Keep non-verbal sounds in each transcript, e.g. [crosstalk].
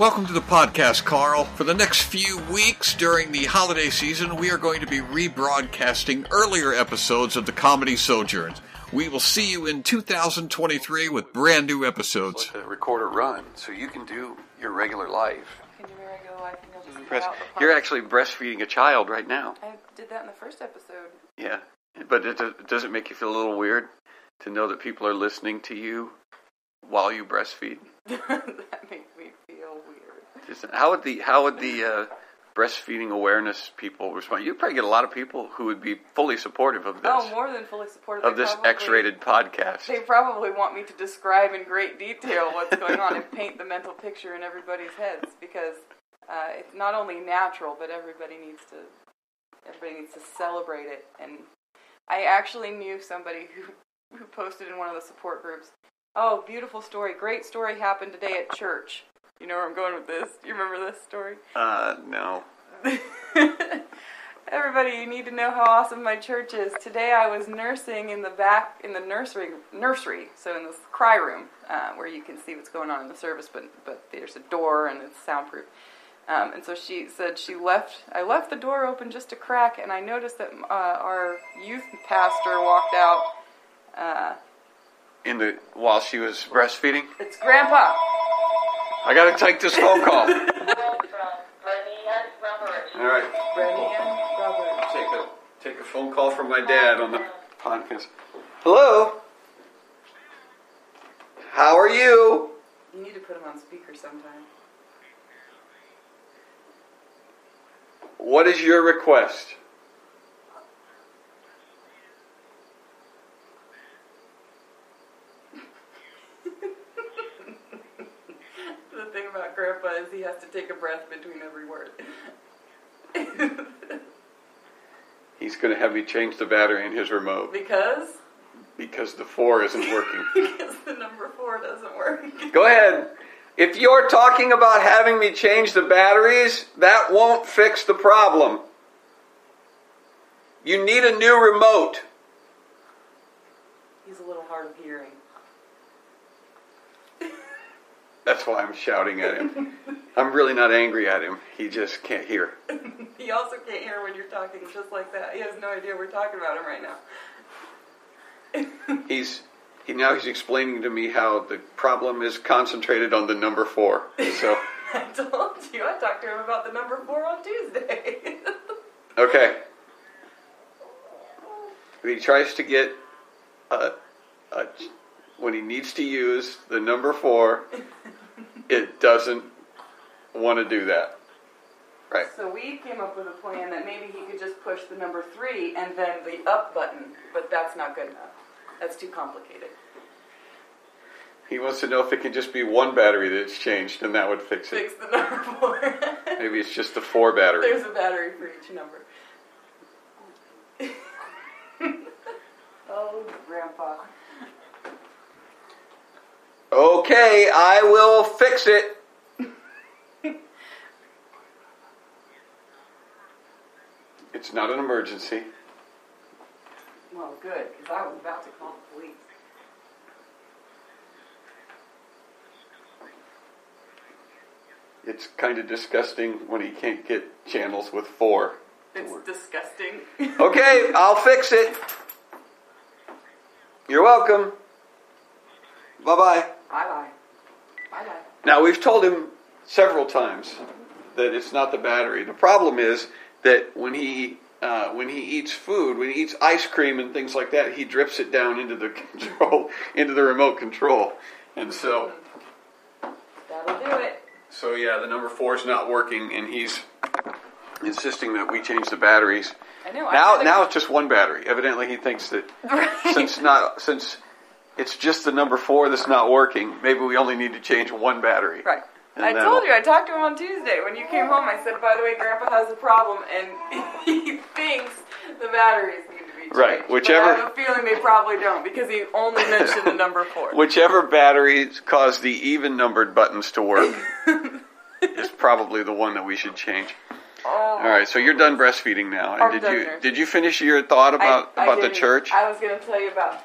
Welcome to the podcast, Carl. For the next few weeks during the holiday season, we are going to be rebroadcasting earlier episodes of the Comedy Sojourns. We will see you in 2023 with brand new episodes. Let the recorder run so you can do your regular life. Can do my regular life and you'll just cut Breast- out the parts. You're actually breastfeeding a child right now. I did that in the first episode. Yeah. But it, does- does it make you feel a little weird to know that people are listening to you while you breastfeed? [laughs] that made me feel weird. Is- How would the how would the uh, breastfeeding awareness people respond? You'd probably get a lot of people who would be fully supportive of this Oh, more than fully supportive. of They this probably- X-rated podcast. They probably want me to describe in great detail what's going on and paint the mental picture in everybody's heads because uh, it's not only natural, but everybody needs to everybody needs to celebrate it. And I actually knew somebody who who posted in one of the support groups. Oh, beautiful story! Great story happened today at church. You know where I'm going with this? You remember this story? Uh, no. [laughs] Everybody, you need to know how awesome my church is. Today I was nursing in the back in the nursery nursery, so in this cry room uh, where you can see what's going on in the service, but but there's a door and it's soundproof. Um, and so she said she left. I left the door open just a crack, and I noticed that uh, our youth pastor walked out. Uh, In the while she was breastfeeding, it's Grandpa. I gotta take this phone call. All right. Brenny take a take a phone call from my dad on the podcast. Hello. How are you? You need to put him on speaker sometime. What is your request? The thing about Grandpa is he has to take a breath between every word. He's going to have me change the battery in his remote because because the four isn't working. [laughs] because the number four doesn't work. Go ahead. If you're talking about having me change the batteries, that won't fix the problem. You need a new remote. He's a little hard of hearing. That's why I'm shouting at him. I'm really not angry at him. He just can't hear. [laughs] He also can't hear when you're talking just like that. He has no idea we're talking about him right now. [laughs] He's he now he's explaining to me how the problem is concentrated on the number four. So [laughs] I told you I talked to him about the number four on Tuesday. okay. He tries to get a, a when he needs to use the number four, it doesn't want to do that. Right. so we came up with a plan that maybe he could just push the number three and then the up button, but that's not good enough. That's too complicated. He wants to know if it can just be one battery that's changed, and that would fix it. Fix the number four. [laughs] Maybe it's just the four battery. There's a battery for each number. oh, Grandpa. Okay, I will fix it. [laughs] it's not an emergency. Well, good, because I was about to call the police. It's kind of disgusting when he can't get channels with four. It's disgusting. [laughs] Okay, I'll fix it. You're welcome. Bye bye. Bye bye. Bye bye. Now, we've told him several times that it's not the battery. The problem is that when he uh, when he eats food, when he eats ice cream and things like that, he drips it down into the [laughs] control, into the remote control, and so That'll do it. so yeah, the number four is not working, and he's insisting that we change the batteries. I know. I Now, now it's just one battery. Evidently, he thinks that [laughs] since not since it's just the number four that's not working, maybe we only need to change one battery. Right. And I told you, I talked to him on Tuesday. When you came home, I said, by the way, Grandpa has a problem, and [laughs] he thinks the batteries need to be changed. Right, But whichever- I have a feeling they probably don't, because he only mentioned the number four. [laughs] Whichever batteries cause the even numbered buttons to work [laughs] is probably the one that we should change. Oh. All right, so you're done breastfeeding now. I'm And did you nursing. did you finish your thought about I- I about the church? I was going to tell you about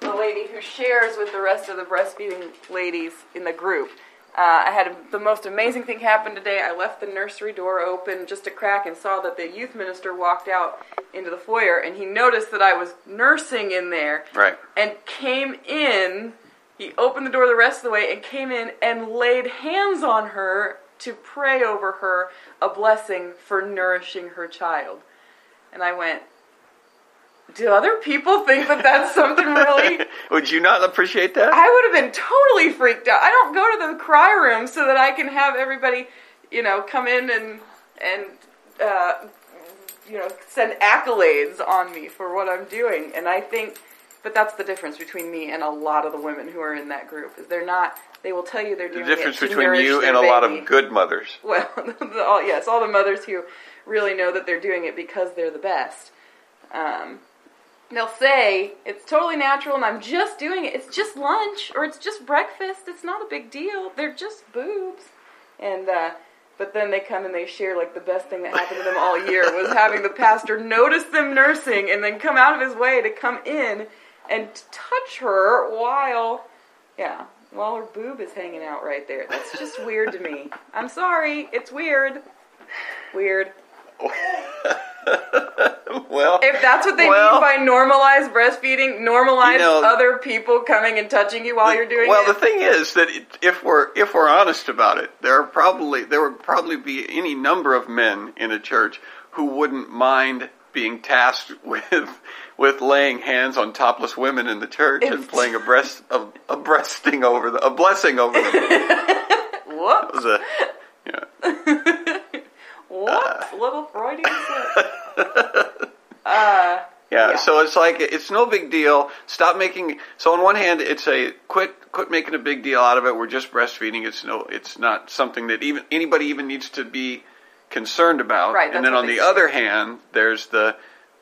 the lady who shares with the rest of the breastfeeding ladies in the group. Uh, I had the most amazing thing happen today. I left the nursery door open just a crack and saw that the youth minister walked out into the foyer and he noticed that I was nursing in there Right. and came in. He opened the door the rest of the way and came in and laid hands on her to pray over her a blessing for nourishing her child. And I went, Do other people think that that's something really? [laughs] Would you not appreciate that? I would have been totally freaked out. I don't go to the cry room so that I can have everybody, you know, come in and and uh, you know send accolades on me for what I'm doing. And I think, but that's the difference between me and a lot of the women who are in that group. Is they're not. They will tell you they're the doing difference it to between you and a lot of good mothers. [laughs] Well, the, all, yes, all the mothers who really know that they're doing it because they're the best. Um, they'll say it's totally natural and I'm just doing it. It's just lunch or it's just breakfast. It's not a big deal. They're just boobs. And uh, but then they come and they share like the best thing that happened to them all year was having the pastor notice them nursing and then come out of his way to come in and touch her while yeah, while her boob is hanging out right there. That's just weird to me. I'm sorry, it's weird. Weird. [laughs] [laughs] well, If that's what they Well- mean by normalized breastfeeding, normalize You know- other people coming and touching you while you're doing well, it. Well, the thing is that it, if we're if we're honest about it, there are probably there would probably be any number of men in a church who wouldn't mind being tasked [laughs] with with laying hands on topless women in the church and playing a breast a, a breasting over the a blessing over them. [laughs] Whoops, was a. whoops, little Freudian slip. [laughs] Uh, Yeah, Yeah. so it's like it's no big deal. Stop making. So on one hand, it's a quit quit making a big deal out of it. We're just breastfeeding. It's no. It's not something that even anybody even needs to be concerned about. Right, and then on the other hand, there's the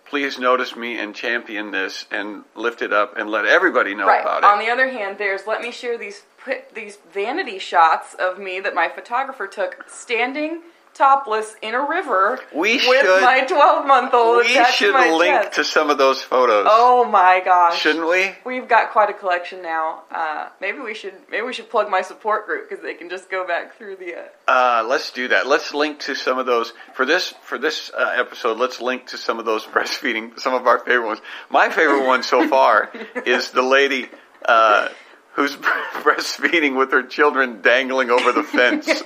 please notice me and champion this and lift it up and let everybody know right. about it. On the other hand, there's let me share these put these vanity shots of me that my photographer took standing topless in a river We with should- my 12 month old we should link chest. to some of those photos. Oh my gosh! Shouldn't we? We've got quite a collection now. Uh, maybe we should maybe we should plug my support group because they can just go back through the. Uh, Uh, let's do that. Let's link to some of those for this for this uh, episode. Let's link to some of those [laughs] breastfeeding, some of our favorite ones. My favorite one so far [laughs] is the lady uh, who's [laughs] breastfeeding with her children dangling over the fence. [laughs]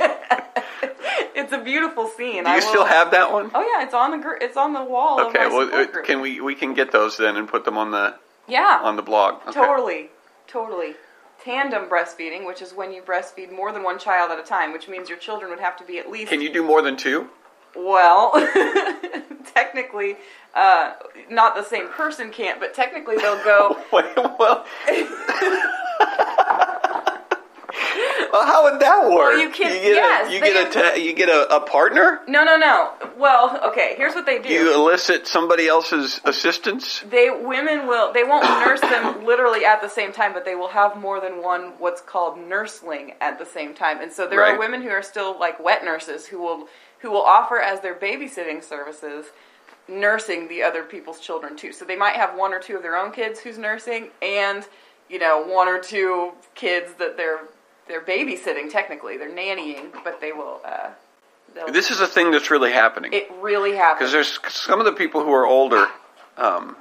It's a beautiful scene. Do you I still will- have that one? Oh yeah, it's on the gr- it's on the wall Okay. Well, uh, can we we can get those then and put them on the yeah, on the blog? Okay. totally, totally. Tandem breastfeeding, which is when you breastfeed more than one child at a time, which means your children would have to be at least Can you do more than two? Well, [laughs] technically, uh, not the same person can't, but technically they'll go. Wait, well. [laughs] well, how would that work? Well, you can- You get yes, a, you get a ta- you get a, a partner. No, no, no. Well, okay. Here's what they do. You elicit somebody else's assistance. they women will they won't nurse them literally at the same time, but they will have more than one what's called nursling at the same time. And so there Right. are women who are still like wet nurses who will who will offer as their babysitting services nursing the other people's children too. So they might have one or two of their own kids who's nursing and you know one or two kids that they're they're babysitting technically. They're nannying, but they will uh This is a thing that's really happening it really happens. because there's some of the people who are older, um,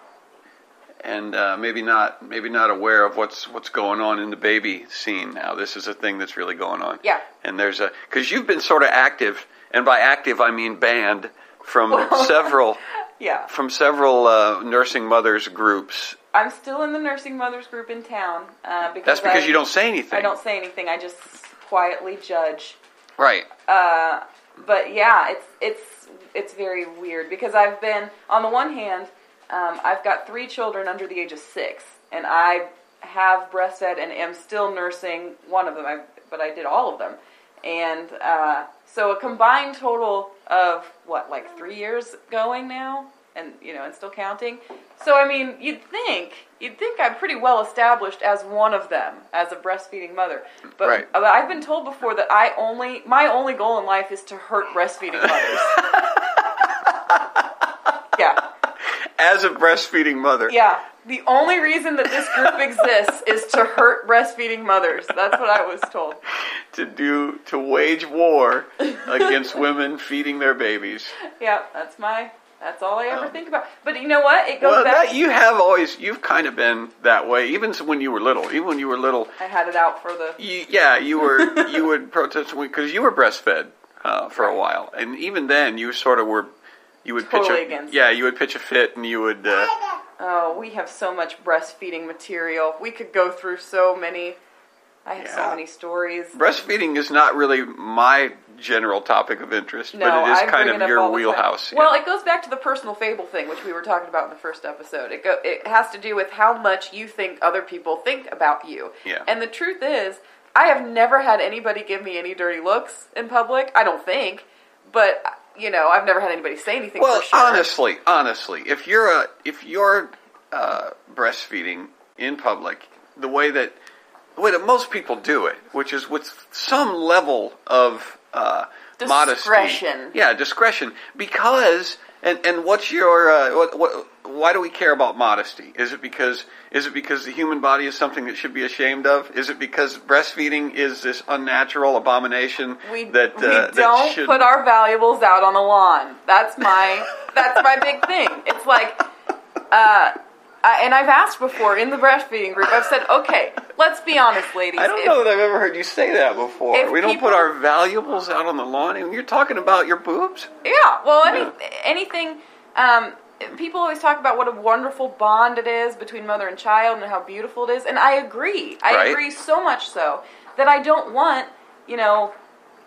and uh, maybe not maybe not aware of what's what's going on in the baby scene now. This is a thing that's really going on. Yeah. And there's a because you've been sort of active, and by active I mean banned from [laughs] several yeah. from several uh, nursing mothers groups. I'm still in the nursing mothers group in town uh, because That's because I, you don't say anything. I don't say anything. I just quietly judge. Right. Uh, but yeah, it's it's it's very weird because I've been on the one hand, um, I've got three children under the age of six, and I have breastfed and am still nursing one of them. I, but I did all of them, and uh, so a combined total of what, like three years going now, and you know, and still counting. So I mean, you'd think you'd think I'm pretty well established as one of them as a breastfeeding mother, but Right. I've been told before that I only my only goal in life is to hurt breastfeeding mothers. [laughs] yeah, as a breastfeeding mother. Yeah. The only reason that this group exists is to hurt breastfeeding mothers. That's what I was told. To do to wage war [laughs] against women feeding their babies. Yeah, that's my. That's all I ever think about. But you know what? It goes Well, back. that you have always you've kind of been that way, even when you were little. Even when you were little, I had it out for the. you, yeah, you were [laughs] you would protest because you were breastfed uh, for a while, and even then you sort of were. You would Totally pitch a against yeah, you would pitch a fit, and you would. Uh, Oh, we have so much breastfeeding material. We could go through so many. I have Yeah. so many stories. breastfeeding is not really my general topic of interest, No, but it is I kind of your all the time. wheelhouse. Well, it goes back to the personal fable thing, which we were talking about in the first episode. It go, it has to do with how much you think other people think about you. Yeah. And the truth is, I have never had anybody give me any dirty looks in public. I don't think, but you know, I've never had anybody say anything. Well, for sure. honestly, honestly, if you're a if you're uh, breastfeeding in public, the way that the way that most people do it, which is with some level of uh, modesty, Discretion. yeah, discretion, because and and what's your uh, what, what why do we care about modesty? Is it because is it because the human body is something that should be ashamed of? Is it because breastfeeding is this unnatural abomination We, that we uh, don't that should put our valuables out on the lawn. That's my [laughs] that's my big thing. It's like, uh, I, and I've asked before in the breastfeeding group. I've said, okay, let's be honest, ladies. I don't know that I've ever heard you say that before. We don't people- put our valuables out on the lawn. And you're talking about your boobs. Yeah, well, any, Yeah. anything. Um, people always talk about what a wonderful bond it is between mother and child and how beautiful it is, and I agree. I Right. agree so much so that I don't want, you know,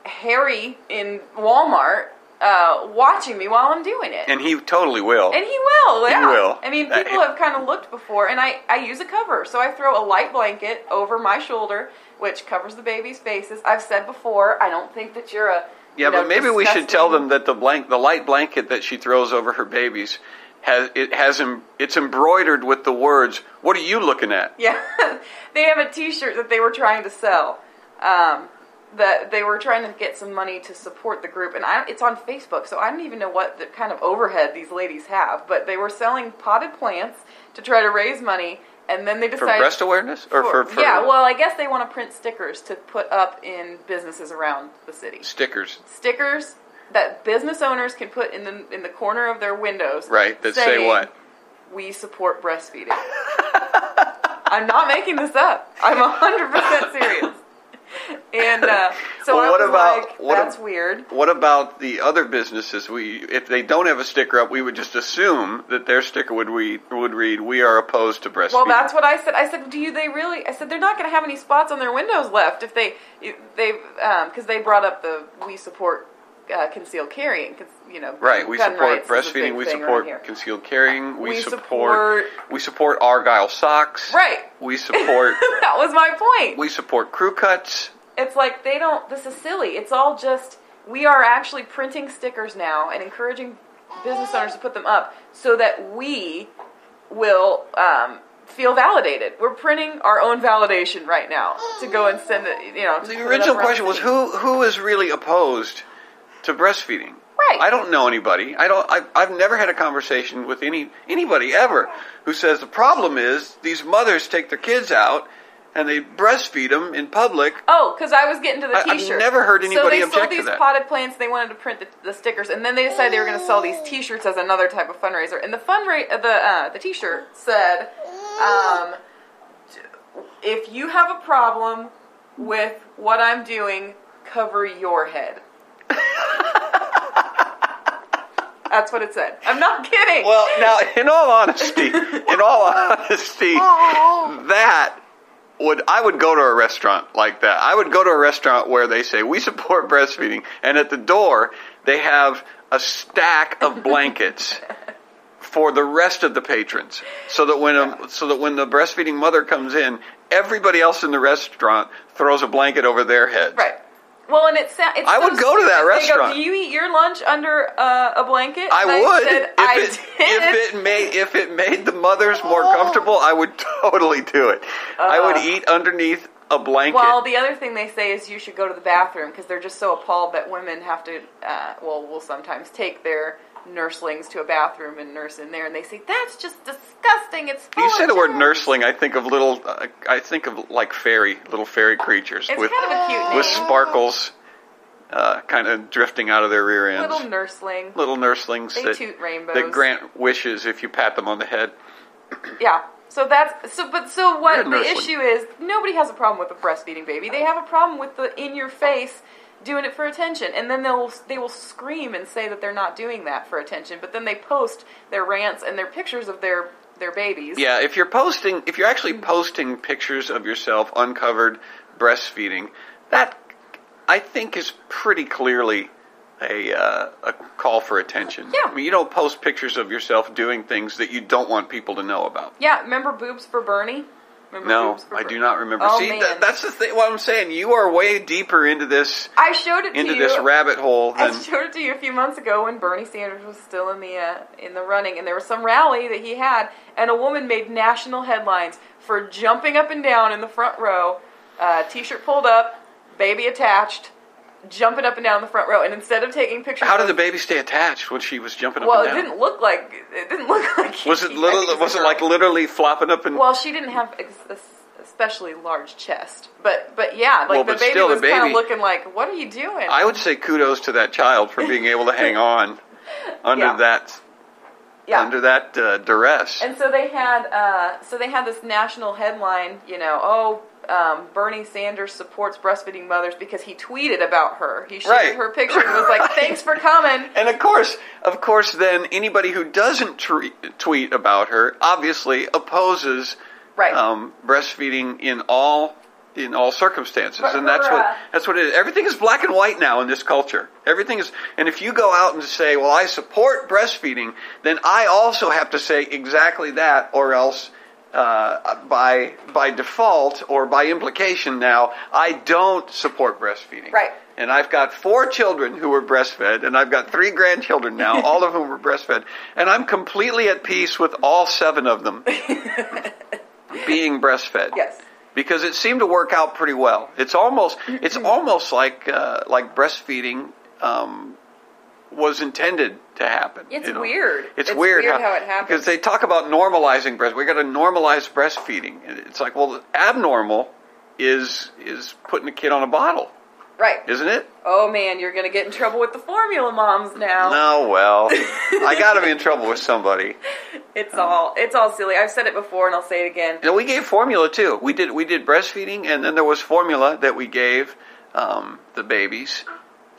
Harry in Walmart uh, watching me while I'm doing it. And he totally will. And he will, He will. I mean, Uh, people have kind of looked before, and I, I use a cover. So I throw a light blanket over my shoulder, which covers the baby's faces. I've said before, I don't think that you're a. yeah, you know, but maybe we should tell them that the blank, the light blanket that she throws over her babies, has it has em, it's embroidered with the words, "What are you looking at?" Yeah, [laughs] they have a T-shirt that they were trying to sell. Um, that they were trying to get some money to support the group, and I, it's on Facebook, so I don't even know what the kind of overhead these ladies have. But they were selling potted plants to try to raise money, and then they decided For breast awareness, or for, for yeah. Well, I guess they want to print stickers to put up in businesses around the city. stickers, Stickers that business owners can put in the in the corner of their windows, right? That say what? we support breastfeeding. [laughs] I'm not making this up. I'm 100% serious. And uh, [laughs] so Well, I what was about- like, what that's ab- weird. What about the other businesses? We, if they don't have a sticker up, we would just assume that their sticker would read, would read, "We are opposed to breastfeeding." Well, that's what I said. I said, do you? They really? I said they're not going to have any spots on their windows left if they they because they brought up the we support uh, concealed carrying. you know, Right, we support rights is a breastfeeding. We support concealed carrying. We, We support, support- We support Argyle socks. Right. We support. [laughs] that was my point. we support crew cuts. It's like they don't. This is silly. It's all just we are actually printing stickers now and encouraging business owners to put them up so that we will um, feel validated. We're printing our own validation right now to go and send it. You know, The original question was who who is really opposed to breastfeeding? Right. I don't know anybody. I don't. I've, I've never had a conversation with any anybody ever who says the problem is these mothers take their kids out and they breastfeed them in public. Oh, because I was getting to the I- I've T-shirt. never heard anybody so anybody they object sold to these that. potted plants. They wanted to print the, the stickers, and then they decided they were going to sell these T-shirts as another type of fundraiser. And the fundraiser, uh, the uh, the T-shirt said, um, "If you have a problem with what I'm doing, cover your head." That's what it said. I'm not kidding. Well, now, in all honesty, [laughs] in all honesty, that would I would go to a restaurant like that. I would go to a restaurant where they say we support breastfeeding, and at the door they have a stack of blankets for the rest of the patrons, so that when a, so that when the breastfeeding mother comes in, everybody else in the restaurant throws a blanket over their head. right. Well, and it's, it's I would go to that. They go, restaurant. Do you eat your lunch under uh, a blanket? I And would said, if I it did. if it made if it made the mothers more comfortable. I would [laughs] totally do it. I would Uh. eat underneath a blanket. Well, the other thing they say is you should go to the bathroom because they're just so appalled that women have to, uh, well, will sometimes take their nurslings to a bathroom and nurse in there, and they say that's just disgusting. It's You say the word nursling, I think of little. Uh, I think of like fairy, little fairy creatures It's with kind of a cute name. with sparkles, uh, kind of drifting out of their rear ends. Little nursling. Little nurslings They that, toot rainbows. that grant wishes if you pat them on the head. [clears throat] Yeah. So that's so. But so what the issue is? Nobody has a problem with a breastfeeding baby. They have a problem with the in your face doing it for attention, and then they'll they will scream and say that they're not doing that for attention. But then they post their rants and their pictures of their their babies. Yeah, if you're posting, if you're actually posting pictures of yourself uncovered breastfeeding, that I think is pretty clearly a uh, a call for attention. Yeah. I mean, you don't post pictures of yourself doing things that you don't want people to know about. Yeah. Remember boobs for Bernie? Remember No, I do not remember. Oh, See, that, that's the thing. What I'm saying, you are way deeper into this I showed it into to this you. rabbit hole I showed it to you a few months ago when Bernie Sanders was still in the uh, in the running, and there was some rally that he had, and a woman made national headlines for jumping up and down in the front row, uh, t-shirt pulled up, baby attached, jumping up and down the front row, and instead of taking pictures, How did the baby stay attached when she was jumping up Well, it didn't look like it didn't look [laughs] like. was it little? Was it like literally flopping up and? Well, she didn't have especially large chest, but but yeah, like Well, the baby still, the was kind of looking like, "What are you doing?" I would say kudos to that child for being able to hang on [laughs] under Yeah. that yeah. under that uh, duress. And so they had, uh, so they had this national headline, you know, oh, um, Bernie Sanders supports breastfeeding mothers because he tweeted about her. He shared Right. her picture and was like, Right. [laughs] "Thanks for coming." And of course, of course, then anybody who doesn't tre- tweet about her obviously opposes Right. um, breastfeeding in all in all circumstances, But and that's her, what that's what it is. Everything is black and white now in this culture. Everything is, and if you go out and say, "Well, I support breastfeeding," then I also have to say exactly that, or else. Uh, by by default or by implication now, I don't support breastfeeding. Right. And I've got four children who were breastfed, and I've got three grandchildren now, [laughs] all of whom were breastfed, and I'm completely at peace with all seven of them [laughs] being breastfed. Yes. Because it seemed to work out pretty well. It's almost it's almost like uh, like breastfeeding um, was intended to happen. It's you know? weird. It's, It's weird, weird how it happens. because they talk about normalizing breast. We got to normalize breastfeeding. It's like well, abnormal is is putting a kid on a bottle, Right. isn't it? Oh man, you're gonna get in trouble with the formula moms now. No, well, [laughs] I got to be in trouble with somebody. It's all it's all silly. I've said it before and I'll say it again. You know, we gave formula too. We did we did breastfeeding, and then there was formula that we gave um, the babies.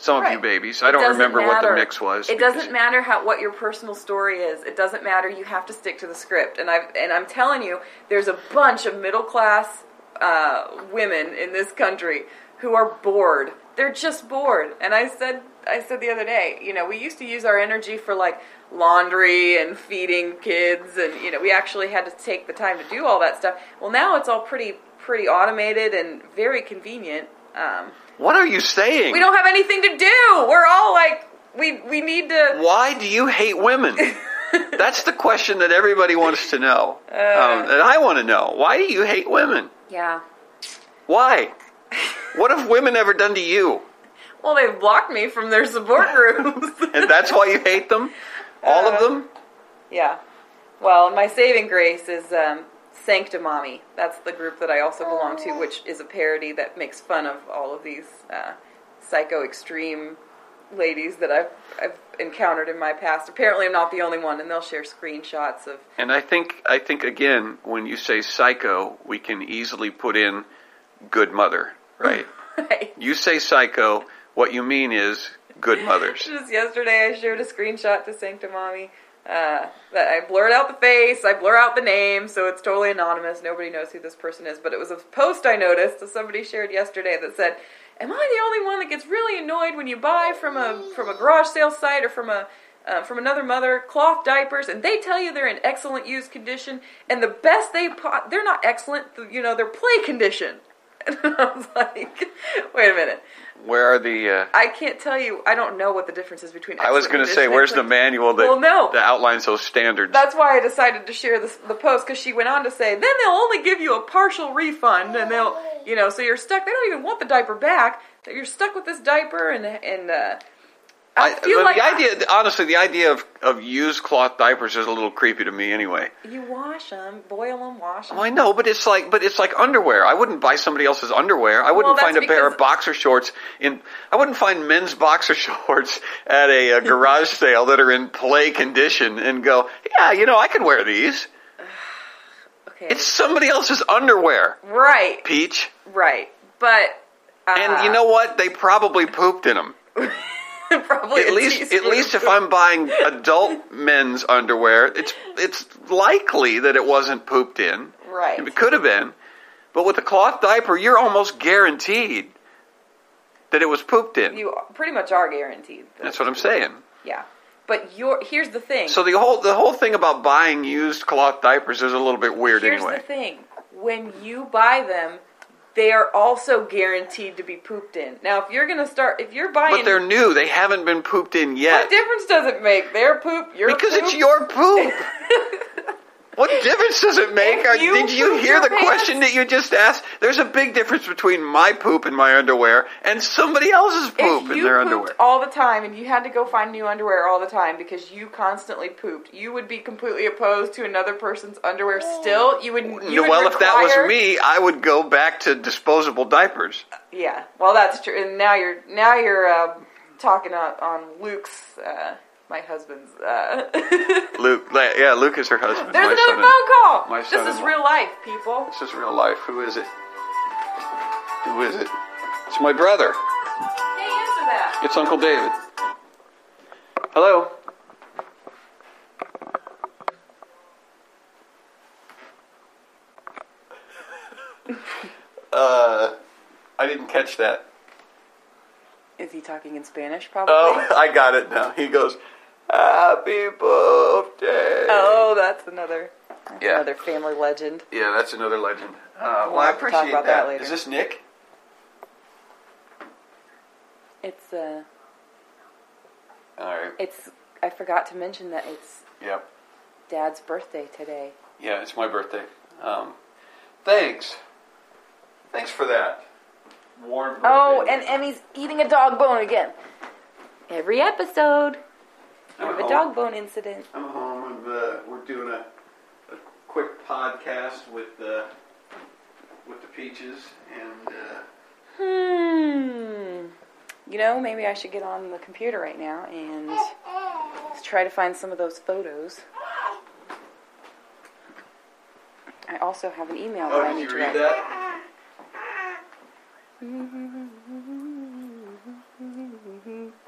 Some of you babies. I don't remember what the mix was. It because- doesn't matter how what your personal story is. It doesn't matter. You have to stick to the script. And I've and I'm telling you, there's a bunch of middle class uh, women in this country who are bored. They're just bored. And I said I said the other day, you know, we used to use our energy for like laundry and feeding kids, and you know, we actually had to take the time to do all that stuff. Well, now it's all pretty pretty automated and very convenient. Um, What are you saying? we don't have anything to do. We're all like, we we need to. Why do you hate women? [laughs] That's the question that everybody wants to know, Uh. um, and I want to know. Why do you hate women? Yeah. Why? What have women ever done to you? Well, they've blocked me from their support [laughs] groups. And that's why you hate them? All of Uh, them? yeah. Well, my saving grace is um, Sanctimommy. That's the group that I also belong to, which is a parody that makes fun of all of these uh, psycho extreme ladies that I've, I've encountered in my past. Apparently, I'm not the only one, and they'll share screenshots of. And I think I think again, when you say psycho, we can easily put in good mother, right? [laughs] right. you say psycho, what you mean is good [laughs] mothers. Just yesterday, I shared a screenshot to Sanctimommy. Uh, I blurred out the face, I blur out the name, so it's totally anonymous. Nobody knows who this person is. But it was a post I noticed that somebody shared yesterday that said, "Am I the only one that gets really annoyed when you buy from a from a garage sale site or from a uh, from another mother cloth diapers and they tell you they're in excellent used condition and the best they po- they're not excellent, you know, they're play condition." [laughs] And I was like, "Wait a minute." Where are the? Uh, I can't tell you. I don't know what the difference is between. I was going to say, where's the manual that Well, no. that outlines those standards? That's why I decided to share this, the post because she went on to say, then they'll only give you a partial refund, and they'll, you know, so you're stuck. They don't even want the diaper back. You're stuck with this diaper, and and uh, I feel but like the idea, honestly, the idea of, of used cloth diapers is a little creepy to me anyway. you wash them, boil them, wash them. Oh, I know, but it's like, but it's like underwear. I wouldn't buy somebody else's underwear. I wouldn't Well, find a pair of boxer shorts in. I wouldn't find men's boxer [laughs] shorts at a, a garage [laughs] sale that are in play condition and go, yeah, you know, I can wear these. [sighs] Okay. It's somebody else's underwear, right, Peach. right, but uh, And you know what? They probably pooped in them. [laughs] [laughs] probably At least, at least if I'm buying adult men's underwear, it's it's likely that it wasn't pooped in. Right. It could have been, but with a cloth diaper, you're almost guaranteed that it was pooped in. You pretty much are guaranteed. That's what I'm saying. Yeah, but you're here's the thing. So the whole the whole thing about buying used cloth diapers is a little bit weird here's anyway. the thing: when you buy them, they are also guaranteed to be pooped in. Now, if you're gonna start, if you're buying, But they're new; they haven't been pooped in yet. what difference does it make? Their poop, your poop, Because poop? it's [laughs] your poop. What difference does it make? You did you hear the pants- question that you just asked? There's a big difference between my poop in my underwear and somebody else's poop in you their pooped underwear. all the time and you had to go find new underwear all the time because you constantly pooped, you would be completely opposed to another person's underwear. Still, you would. You would well, if that was me, I would go back to disposable diapers. Yeah, well, that's true. And now you're now you're uh, talking on, on Luke's, uh, my husband's. Uh, [laughs] Luke, yeah, Luke is her husband. There's my another phone call. my this is real life, people. This is real life. Who is it? Who is it? It's my brother. Hey, answer that. It's Uncle David. Hello. [laughs] uh, I didn't catch that. Is he talking in Spanish? Probably. Oh, [laughs] I got it now. He goes, "Happy birthday." Oh, that's another. That's Yeah. Another family legend. Yeah, that's another legend. Uh, We'll well, I appreciate about that. that later. Is this Nick? It's uh, All right. it's. I forgot to mention that it's Yep. Dad's birthday today. Yeah, it's my birthday. Um, thanks. Thanks for that. Warm birthday. Oh, and Emmi's eating a dog bone again. Every episode, we have a dog bone incident. I'm home and uh, we're doing a, a quick podcast with uh, with the peaches and uh, Hmm. You know, maybe I should get on the computer right now and try to find some of those photos. I also have an email that oh, I need you to read write. that? [laughs]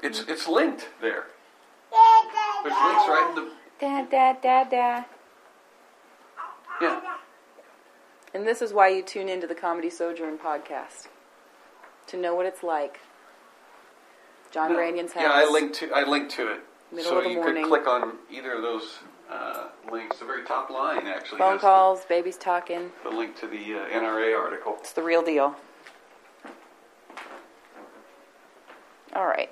It's it's linked there. There's links right in the Dad, dad, dad, dad. yeah. And this is why you tune into the Comedy Sojourn podcast to know what it's like. John No. Branyan's house. Yeah, I linked to I linked to it. Middle so of the you morning. could click on either of those uh, links. The very top line actually Phone has calls, babies talking. The, the link to the uh, NRA article. It's the real deal. All right.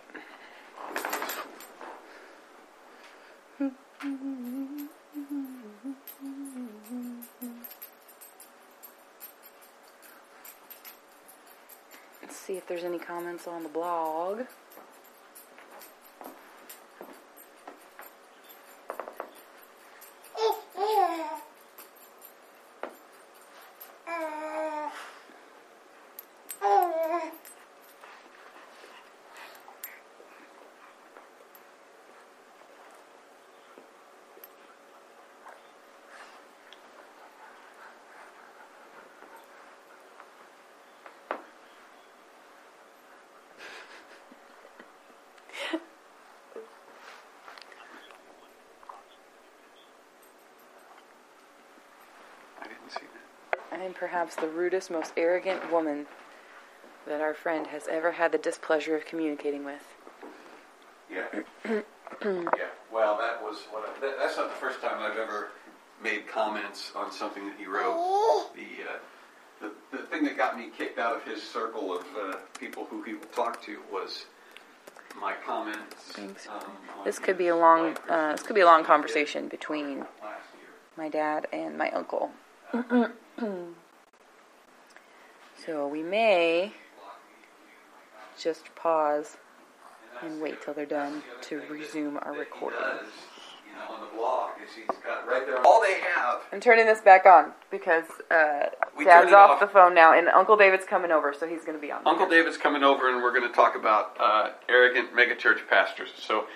Let's see if there's any comments on the blog. I am perhaps the rudest, most arrogant woman that our friend has ever had the displeasure of communicating with. Yeah. [clears throat] yeah. Well, that was what. I, that, that's not the first time I've ever made comments on something that he wrote. The uh, the, the thing that got me kicked out of his circle of uh, people who he would talk to was my comments. Thanks. Um, This could be a long, uh, this could be a long conversation between my dad and my uncle. [clears throat] so we may just pause and wait till they're done to resume our recording. Does, you know, on the blog is he's got right there. All they have. I'm turning this back on because uh, Dad's off, off. the phone now, and Uncle David's coming over, so he's going to be on. Uncle David's coming over, and we're going to talk about uh, arrogant megachurch pastors. So,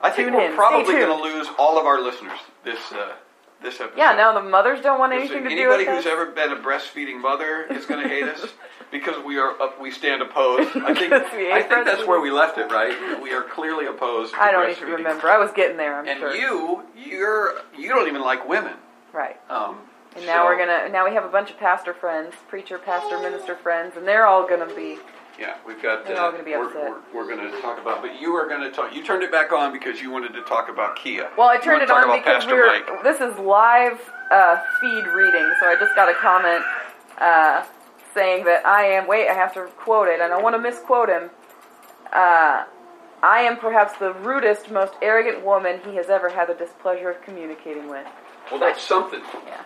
I think Tune we're in. Probably going to lose all of our listeners this uh, this episode. Yeah, now the mothers don't want anything to do with anybody who's ever been a breastfeeding mother is going to hate us [laughs] because we are up, we stand opposed. I think I think that's where we left it. Right, we are clearly opposed. To I don't even remember. I was getting there. I'm And sure. you, you're you don't even like women. right. Um, And now so- we're gonna. Now we have a bunch of pastor friends, preacher, pastor, minister friends, and they're all gonna be. Yeah, we've got. They're all gonna be we're, upset. We're, we're going to talk about, but you are going to talk. You turned it back on because you wanted to talk about Kia. Well, I turned it on because Pastor we're. Mike. This is live uh, feed reading, so I just got a comment uh, saying that I am. Wait, I have to quote it, and I want to misquote him. Uh, I am perhaps the rudest, most arrogant woman he has ever had the displeasure of communicating with. Well, that's something Yeah,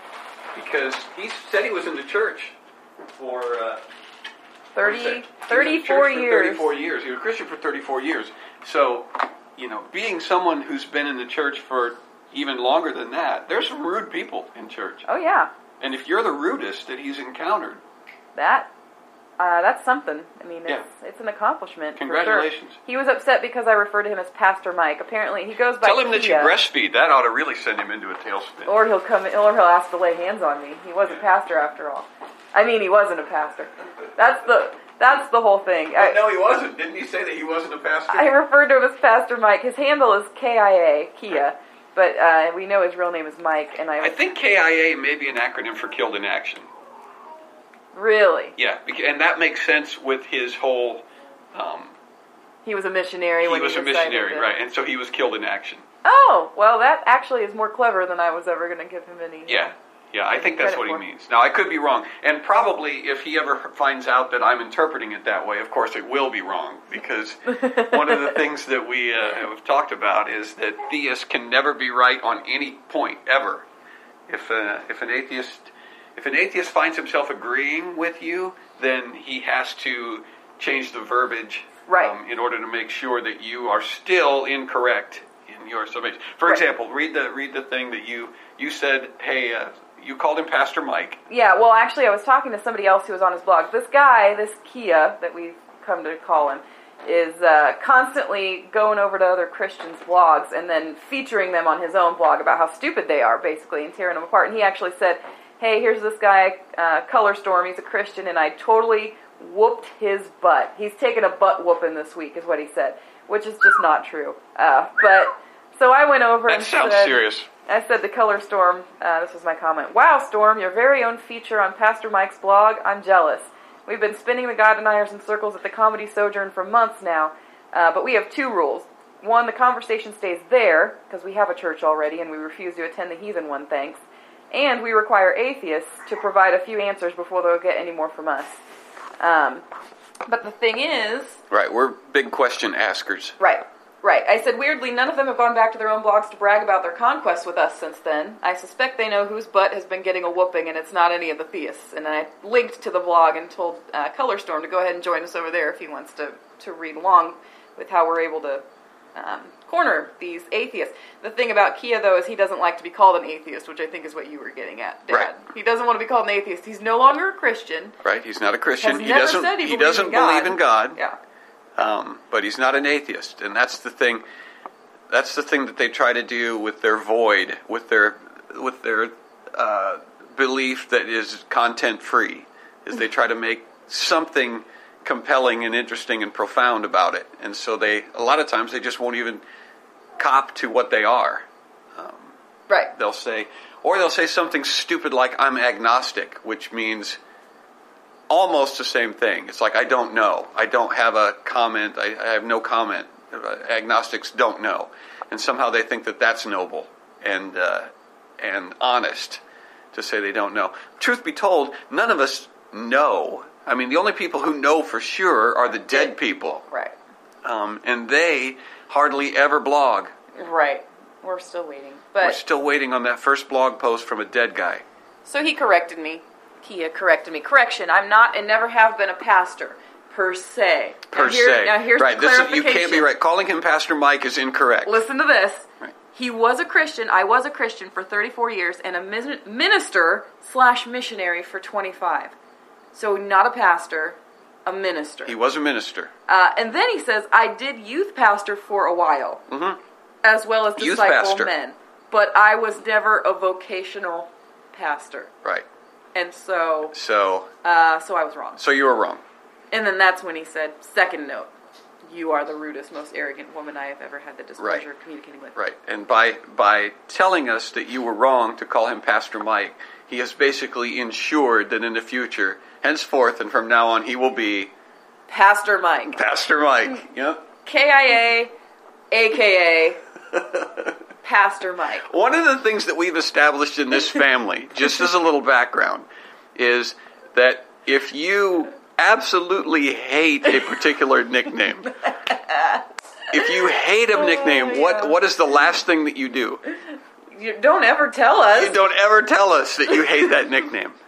because he said he was in the church for. Uh, 30, He was in 34 years. 34 years. He was a Christian for 34 years. So, you know, being someone who's been in the church for even longer than that, there's some rude people in church. Oh yeah, And if you're the rudest that he's encountered, that uh, that's something. I mean, it's, Yeah. it's an accomplishment. for sure. Congratulations. He was upset because I referred to him as Pastor Mike. Apparently, he goes by. tell him that you breastfeed. That ought to really send him into a tailspin. Or he'll come, or he'll ask to lay hands on me. He wasn't pastor after all. I mean, he wasn't a pastor. That's the that's the whole thing. I, no, he wasn't. Didn't he say that he wasn't a pastor? I referred to him as Pastor Mike. His handle is KIA Kia, but uh, we know his real name is Mike. And I, I think KIA may be an acronym for Killed in Action. really Yeah, and that makes sense with his whole. Um, he was a missionary. he when was a missionary, to- right? And so he was killed in action. Oh, well, that actually is more clever than I was ever going to give him any. Yeah, yeah, I think that's what he for. means. Now, I could be wrong, and probably if he ever finds out that I'm interpreting it that way, of course it will be wrong because [laughs] one of the things that we uh, have talked about is that theists can never be right on any point ever. If uh, if an atheist if an atheist finds himself agreeing with you, then he has to change the verbiage Right. um, in order to make sure that you are still incorrect in your summation. For Right. example, read the read the thing that you you said. Hey, uh, you called him Pastor Mike. Yeah, well, actually, I was talking to somebody else who was on his blog. This guy, this Kia that we've come to call him, is uh, constantly going over to other Christians' blogs and then featuring them on his own blog about how stupid they are, basically, and tearing them apart. And he actually said, "Hey, here's this guy, uh, Color Storm. He's a Christian, and I totally whooped his butt. He's taken a butt whooping this week, is what he said, which is just not true. Uh, but so I went over That and sounds said, serious. I said to Color Storm, uh, this was my comment. Wow, Storm, your very own feature on Pastor Mike's blog. I'm jealous. We've been spinning the God deniers in circles at the Comedy Sojourn for months now, uh, but we have two rules. One, the conversation stays there, because we have a church already and we refuse to attend the heathen one, thanks. And we require atheists to provide a few answers before they'll get any more from us. Um, but the thing is, Right, we're big question askers. Right, right. I said, weirdly, none of them have gone back to their own blogs to brag about their conquests with us since then. I suspect they know whose butt has been getting a whooping, and it's not any of the theists. And I linked to the blog and told uh, Color Storm to go ahead and join us over there if he wants to, to read along with how we're able to um, corner these atheists. The thing about Kia, though, is he doesn't like to be called an atheist, which I think is what you were getting at, Dad. Right. He doesn't want to be called an atheist. He's no longer a Christian. Right, he's not a Christian. Has he doesn't. he he doesn't in believe in God. Yeah. Um, but he's not an atheist, and that's the thing. That's the thing that they try to do with their void, with their with their uh, belief that is content free, is they try to make something compelling and interesting and profound about it, and so they a lot of times they just won't even cop to what they are. Right. They'll say, or they'll say something stupid like "I'm agnostic," which means almost the same thing. It's like I don't know. I don't have a comment. I, I have no comment. Uh, Agnostics don't know, and somehow they think that that's noble and uh, and honest to say they don't know. Truth be told, none of us know. I mean, the only people who know for sure are the dead people, Right. um, and they hardly ever blog. Right. We're still waiting. But We're still waiting on that first blog post from a dead guy. So he corrected me. Kia corrected me. Correction, I'm not and never have been a pastor. per se. per now here- se. Now here's right. the This is, you can't be right. Calling him Pastor Mike is incorrect. Listen to this. Right. He was a Christian. I was a Christian for 34 years and a minister slash missionary for 25. So not a pastor, a minister. He was a minister. Uh, and then he says, I did youth pastor for a while, as well as Mm-hmm. Disciple men. But I was never a vocational pastor. Right. And so, So, uh, so I was wrong. so you were wrong. And then that's when he said, second note, you are the rudest, most arrogant woman I have ever had the displeasure Right. of communicating with. Right. And by by telling us that you were wrong to call him Pastor Mike, he has basically ensured that in the future, henceforth and from now on, he will be Pastor Mike. Pastor Mike. Yep. KIA, aka [laughs] Pastor Mike. One of the things that we've established in this family, [laughs] just as a little background, is that if you absolutely hate a particular nickname, [laughs] if you hate a nickname, Oh, yeah. what what is the last thing that you do? You don't ever tell us. You don't ever tell us that you hate that nickname. [laughs]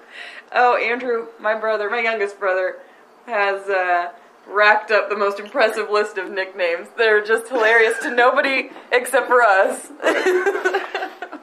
Oh, Andrew, my brother, my youngest brother, has uh, racked up the most impressive list of nicknames that are just hilarious to nobody except for us. [laughs]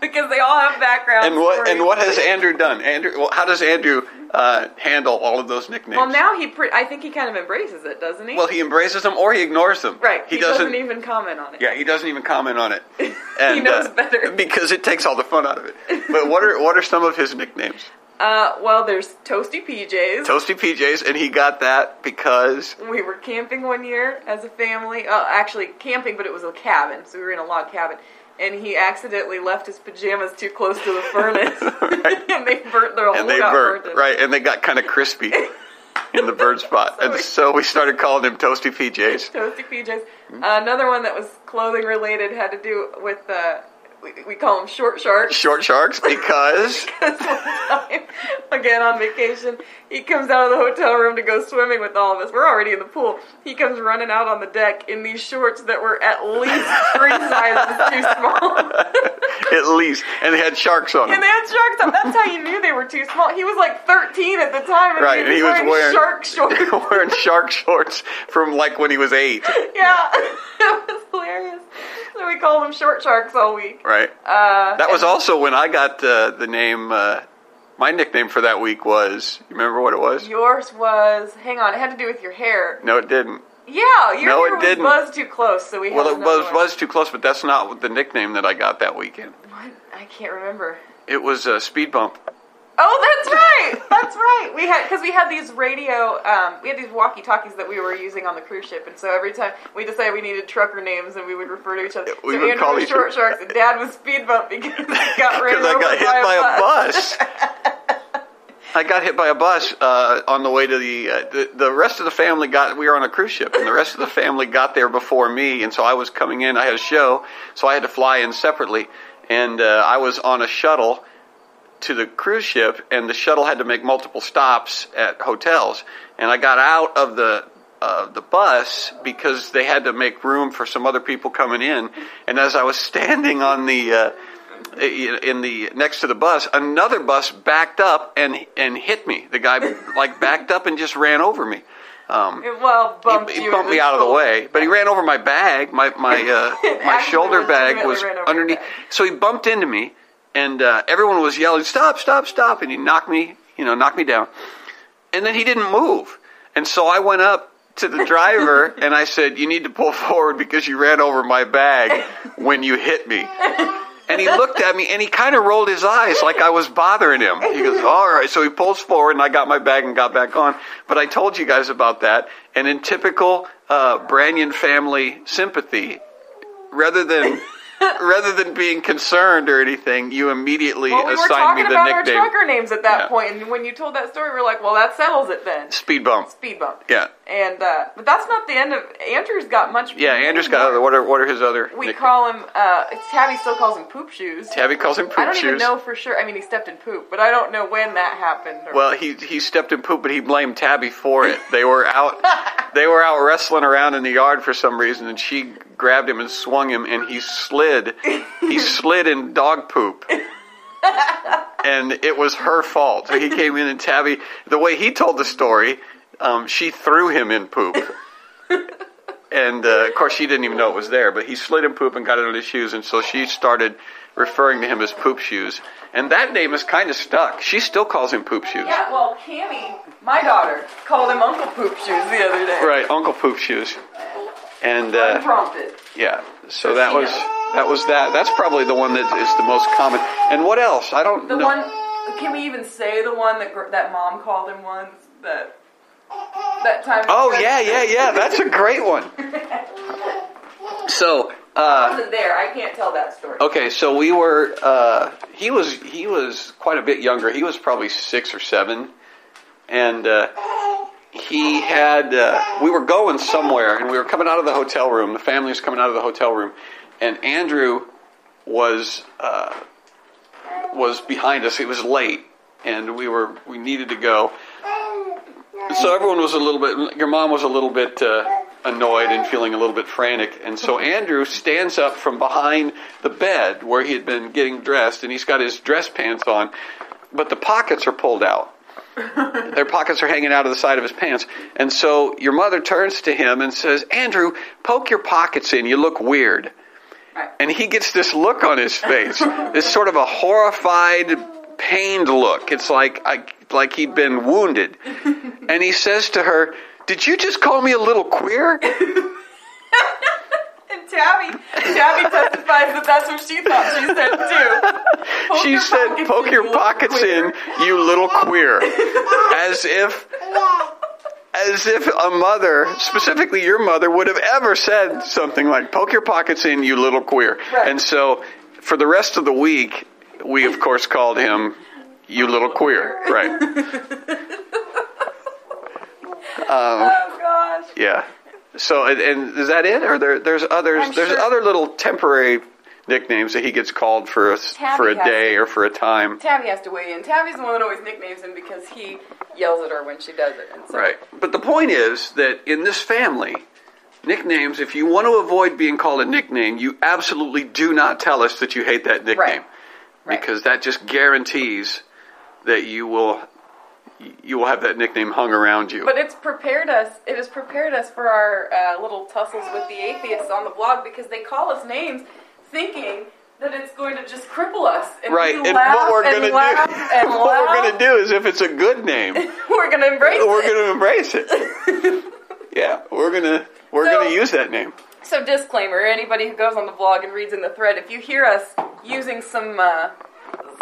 because they all have backgrounds. And what stories. and what has Andrew done? Andrew, well, how does Andrew uh, handle all of those nicknames? Well, now he, pre- I think he kind of embraces it, doesn't he? Well, he embraces them or he ignores them. right. He, He, doesn't. doesn't, even comment on it. yeah, he doesn't even comment on it. [laughs] And, knows uh, better. because it takes all the fun out of it. But what are what are some of his nicknames? Uh, well, there's Toasty PJs. Toasty PJs, and he got that because we were camping one year as a family. Uh, actually, camping, but it was a cabin, so we were in a log cabin. And he accidentally left his pajamas too close to the [laughs] furnace, [laughs] and they burnt their whole and they got burnt burnt. right, and they got kind of crispy [laughs] in the burn spot, So and we- so we started calling them Toasty PJs. Toasty PJs. Hmm? Uh, another one that was clothing related had to do with uh, we, we call them short sharks. Short sharks [laughs] because Because one time, again on vacation, he comes out of the hotel room to go swimming with all of us. We're already in the pool. He comes running out on the deck in these shorts that were at least three [laughs] sizes too small. [laughs] at least, and they had sharks on them. And they had sharks on. That's how you knew they were too small. He was like 13 at the time, and Right, and he was wearing- shark shorts. wearing shark shorts from like when he was eight, yeah, was. So we called them short sharks all week. right? Uh, That was also when I got uh, the name. Uh, my nickname for that week was. You remember what it was? yours was. Hang on, it had to do with your hair. No, it didn't. Yeah, your No, hair it was didn't. buzzed too close, so we. Well, it was one. was too close, but that's not the nickname that I got that weekend. What? I can't remember. It was a speed bump. Oh, that's right. That's right. We had because we had these radio, um, we had these walkie talkies that we were using on the cruise ship, and so every time we decided we needed trucker names, and we would refer to each other. We so would Andrew call was each short sharks, and Dad was speed bump because he [laughs] got ran Because I over got hit by a bus. I got hit by a bus uh, on the way to the, uh, the. The rest of the family got. We were on a cruise ship, and the rest of the family got there before me. And so I was coming in. I had a show, so I had to fly in separately. And uh, I was on a shuttle to the cruise ship, and the shuttle had to make multiple stops at hotels. And I got out of the uh, the bus because they had to make room for some other people coming in. And as I was [laughs] standing on the uh, in the next to the bus, another bus backed up and and hit me. The guy like backed up and just ran over me. Um, It, well, bumped he, he bumped me out of the way, but he ran over my bag. My my uh, [laughs] my shoulder bag was ran over your underneath. bag. So he bumped into me, and uh, everyone was yelling, "Stop! Stop! Stop!" And he knocked me, you know, knocked me down. And then he didn't move, and so I went up to the driver [laughs] and I said, "You need to pull forward because you ran over my bag when you hit me." And he looked at me and he kind of rolled his eyes like I was bothering him. He goes, All right. So he pulls forward and I got my bag and got back on. But I told you guys about that. And in typical uh, Branyan family sympathy, rather than. [laughs] Rather than being concerned or anything, you immediately Well, we were assigned me talking the about our trucker names at that Yeah. point, and when you told that story, we were like, "Well, that settles it then." Speed Bump. Speed bump. Yeah, And uh, but that's not the end of Andrew's got much. yeah. Andrew's got other. What are what are his other? We nicknames? call him. Uh, Tabby still calls him poop shoes. Tabby calls him poop shoes. I don't shoes. even know for sure. I mean, he stepped in poop, but I don't know when that happened. Or, Well, he he stepped in poop, but he blamed Tabby for it. They were out [laughs] they were out wrestling around in the yard for some reason, and she grabbed him and swung him, and he slid. He [laughs] slid in dog poop. And it was her fault. So he came in and Tabby, the way he told the story, um, she threw him in poop. [laughs] and uh, of course, she didn't even know it was there, but he slid in poop and got it on his shoes, and so she started referring to him as Poop Shoes. And that name is kind of stuck. She still calls him Poop Shoes. Yeah, well, Cammy, my daughter, called him Uncle Poop Shoes the other day. Right, Uncle Poop Shoes. And uh, Unprompted. yeah, so that was that was that. That's probably the one that is the most common. And what else? I don't The know. one, can we even say the one that gr- that mom called him once? That that time. Oh yeah, yeah, yeah. That's a great one. [laughs] So, I uh, wasn't there. I can't tell that story. okay, so we were. Uh, he was he was quite a bit younger. He was probably six or seven, and uh, he had. Uh, we were going somewhere, and we were coming out of the hotel room. The family was coming out of the hotel room, and Andrew was uh, was behind us. It was late, and we were we needed to go. So everyone was a little bit. Your mom was a little bit uh, annoyed and feeling a little bit frantic, and so Andrew stands up from behind the bed where he had been getting dressed, and he's got his dress pants on, but the pockets are pulled out. [laughs] Their pockets are hanging out of the side of his pants, and so your mother turns to him and says, "Andrew, poke your pockets in. You look weird." And he gets this look on his face, [laughs] this sort of a horrified, pained look. It's like I, like he'd been wounded. [laughs] And he says to her, "Did you just call me a little queer?" [laughs] And Tabby, Tabby testifies that that's what she thought she said too. Poke She said, "Poke your you pockets queer." in, you little queer," as if. As if a mother, specifically your mother, would have ever said something like, poke your pockets in, you little queer. Right. And so, for the rest of the week, we of course called him, you little queer. Right. [laughs] Um, oh gosh. Yeah. So, and, and is that it, or there, there's others? I'm there's sure- other little temporary nicknames that he gets called for a Tabby for a day to- or for a time. Tabby has to weigh in. Tabby's the one that always nicknames him because he yells at her when she does it. And so, Right. But the point is that in this family, nicknames. If you want to avoid being called a nickname, you absolutely do not tell us that you hate that nickname, Right. Right. because that just guarantees that you will you will have that nickname hung around you. But it's prepared us. It has prepared us for our uh, little tussles with the atheists on the blog because they call us names, thinking that it's going to just cripple us. And Right, we and laugh what we're gonna do, and [laughs] what we're gonna do is if it's a good name, [laughs] We're gonna embrace we're it. gonna embrace it. [laughs] yeah, we're gonna we're So- gonna use that name. So disclaimer: anybody who goes on the blog and reads in the thread, if you hear us using some. Uh,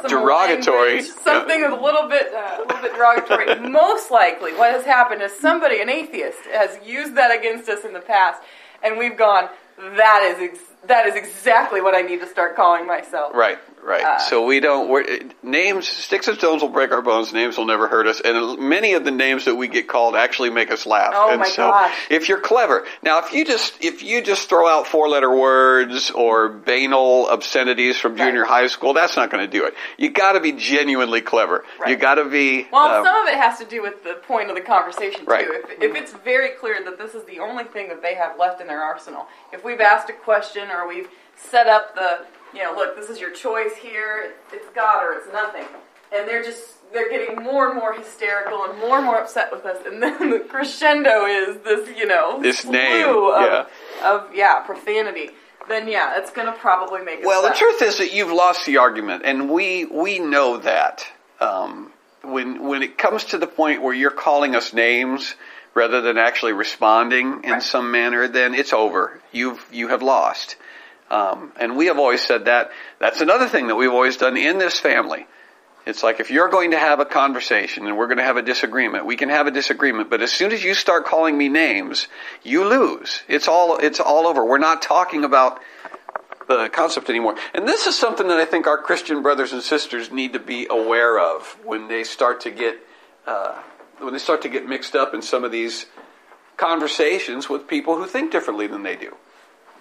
some Derogatory, language, something a little bit, uh, a little bit derogatory. [laughs] most likely, what has happened is somebody, an atheist, has used that against us in the past, and we've gone. That is ex- that is exactly what I need to start calling myself. Right, right. Uh, so we don't. We're, names, sticks and stones will break our bones. Names will never hurt us. And many of the names that we get called actually make us laugh. Oh and my so, gosh. if you're clever, now if you just if you just throw out four letter words or banal obscenities from junior Right. high school, that's not going to do it. You got to be genuinely clever. Right. You got to be. Well, um, some of it has to do with the point of the conversation too. Right. If, if it's very clear that this is the only thing that they have left in their arsenal, if we've asked a question or we've set up the, you know, look, this is your choice here. It's God or it's nothing, and they're just they're getting more and more hysterical and more and more upset with us, and then [laughs] the crescendo is this, you know, This name, of, yeah. of yeah profanity. Then yeah, it's going to probably make. Well, the truth is that you've lost the argument, and we we know that. Um, when when it comes to the point where you're calling us names rather than actually responding in Right. some manner, then it's over. You've you have lost. Um, and we have always said that. That's another thing that we've always done in this family. It's like if you're going to have a conversation and we're going to have a disagreement, we can have a disagreement. But as soon as you start calling me names, you lose. It's all it's all over. We're not talking about the concept anymore. And this is something that I think our Christian brothers and sisters need to be aware of when they start to get uh, when they start to get mixed up in some of these conversations with people who think differently than they do.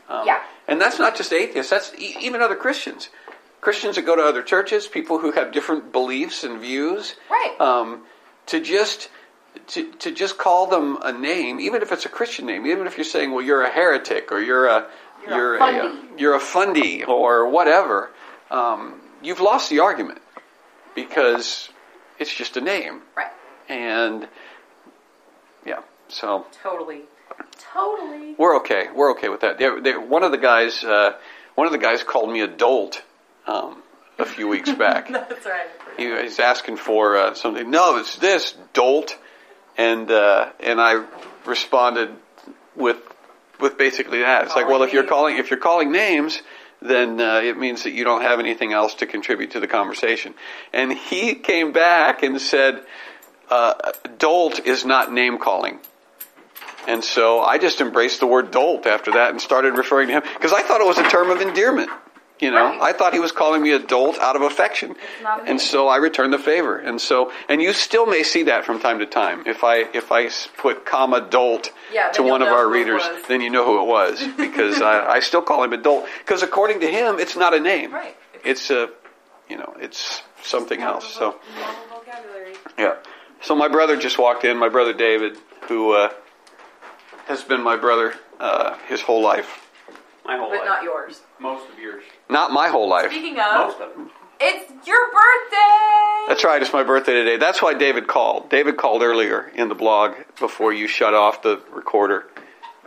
Um, Yeah. And that's not just atheists. That's e- even other Christians. Christians that go to other churches, people who have different beliefs and views. Right. Um, to just to, to just call them a name, even if it's a Christian name, even if you're saying, well, you're a heretic or you're a You're a a, fundy. you're a fundy or whatever, um, you've lost the argument because it's just a name. right. And yeah. So Totally. Totally. we're okay. We're okay with that. They, they, one of the guys, uh, one of the guys called me a dolt um, a few weeks [laughs] back. That's right. he was asking for uh, something. No, it's this dolt, and uh, and I responded with with basically that. It's like, well, if you're calling if you're calling names, then uh, it means that you don't have anything else to contribute to the conversation. And he came back and said, uh, "Dolt is not name calling." And so I just embraced the word dolt after that and started referring to him because I thought it was a term of endearment. You know, Right. I thought he was calling me a dolt out of affection. not a name. And so I returned the favor. And so, and you still may see that from time to time. If I, if I put comma dolt Yeah, to one of our readers, then you know who it was [laughs] because I, I still call him a dolt. Because according to him, it's not a name. Right. It's a, you know, it's something else. So. Vocabulary. Yeah. So my brother just walked in. My brother David, who uh, has been my brother uh, his whole life. My whole life. But life. not yours. Most of yours. Not my whole life. Speaking of, Most of them. it's your birthday! That's right. It's my birthday today. That's why David called. David called earlier in the blog before you shut off the recorder.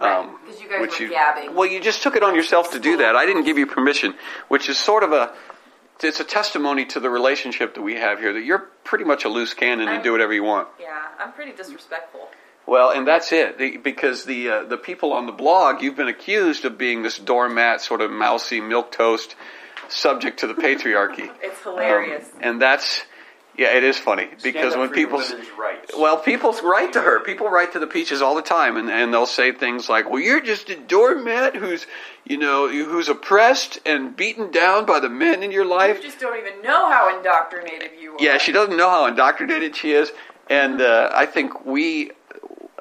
Right, 'cause you guys which were gabbing. Well, you just took it on yourself to do that. I didn't give you permission, which is sort of a. It's a testimony to the relationship that we have here. That you're pretty much a loose cannon and I'm- do whatever you want. Yeah, I'm pretty disrespectful. Well, and that's it The- because the uh, the people on the blog you've been accused of being this doormat, sort of mousy milk toast, subject to the patriarchy. [laughs] It's hilarious. Um, and that's yeah, it is funny because Stand up when people your women's rights. well, people write to her. People write to the peaches all the time, and, and they'll say things like, "Well, you're just a doormat who's you know who's oppressed and beaten down by the men in your life." you just don't even know how indoctrinated you are. Yeah, she doesn't know how indoctrinated she is, and uh, I think we,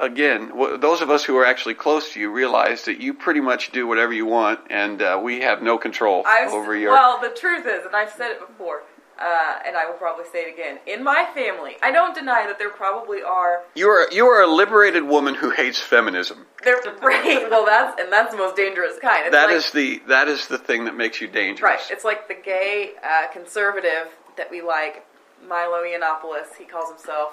again, w- those of us who are actually close to you, realize that you pretty much do whatever you want, and uh, we have no control I've, over your. Well, the truth is, and I've said it before, uh, and I will probably say it again. In my family, I don't deny that there probably are. you are you are a liberated woman who hates feminism. There, [laughs] right? Well, that's and that's the most dangerous kind. It's That like, is the that is the thing that makes you dangerous. right. It's like the gay uh, conservative that we like, Milo Yiannopoulos. He calls himself.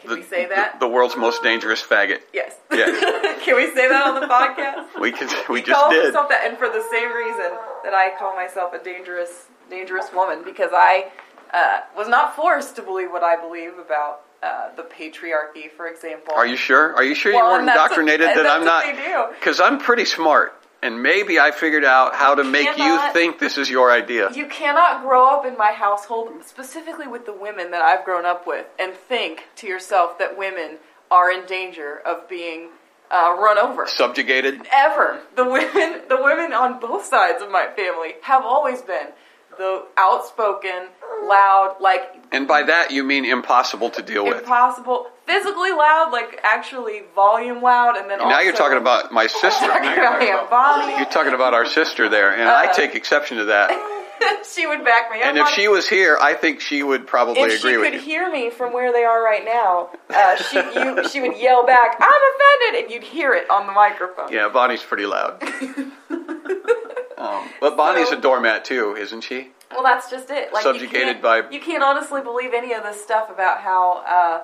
Can the, we say that? The, world's most dangerous faggot. yes. Yeah. [laughs] Can we say that on the podcast? [laughs] We can we he just calls did. himself that, and for the same reason that I call myself a dangerous, dangerous woman because I uh, was not forced to believe what I believe about uh, the patriarchy, for example. Are you sure? Are you sure Well, you weren't and that's what- indoctrinated that I'm not? Because I'm pretty smart, and maybe I figured out how to make you think this is your idea. You cannot grow up in my household, specifically with the women that I've grown up with, and think to yourself that women are in danger of being uh, run over. Subjugated. ever. The women, the women on both sides of my family have always been the outspoken, loud, like And by that you mean impossible to deal with. impossible, physically loud, like actually volume loud, and then now you're talking about my sister. [laughs] talking about Aunt Bonnie. You're talking about our sister there, and I Uh, take exception to that. [laughs] she would back me up. And if she was here, I think she would probably if agree with you. Could hear me from where they are right now, uh, she you, she would yell back, "I'm offended," and you'd hear it on the microphone. Yeah, Bonnie's pretty loud. [laughs] um, but Bonnie's So- a doormat too, isn't she? Well, that's just it. Like you Subjugated can't- by- You can't honestly believe any of this stuff about how uh,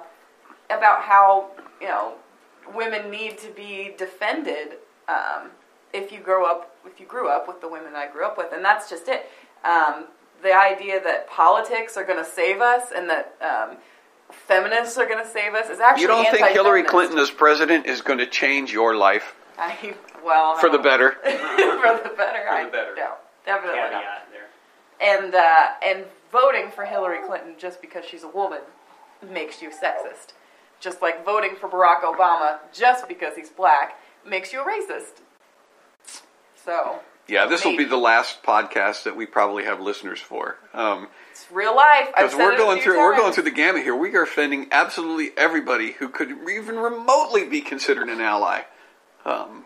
about how you know women need to be defended um, if you grow up if you grew up with the women I grew up with, and that's just it. Um, the idea that politics are going to save us and that um, feminists are going to save us is actually You don't think Hillary. Clinton as president is going to change your life I, well, I [laughs] for the better? for the better. For I the better. No, definitely not. There. and uh, and voting for Hillary Clinton just because she's a woman makes you sexist. Just like voting for Barack Obama just because he's black makes you a racist. So Yeah, this will be the last podcast that we probably have listeners for. Um, it's real life. Because we're it a going few through we're going through the gamut here. We are offending absolutely everybody who could even remotely be considered an ally. Um,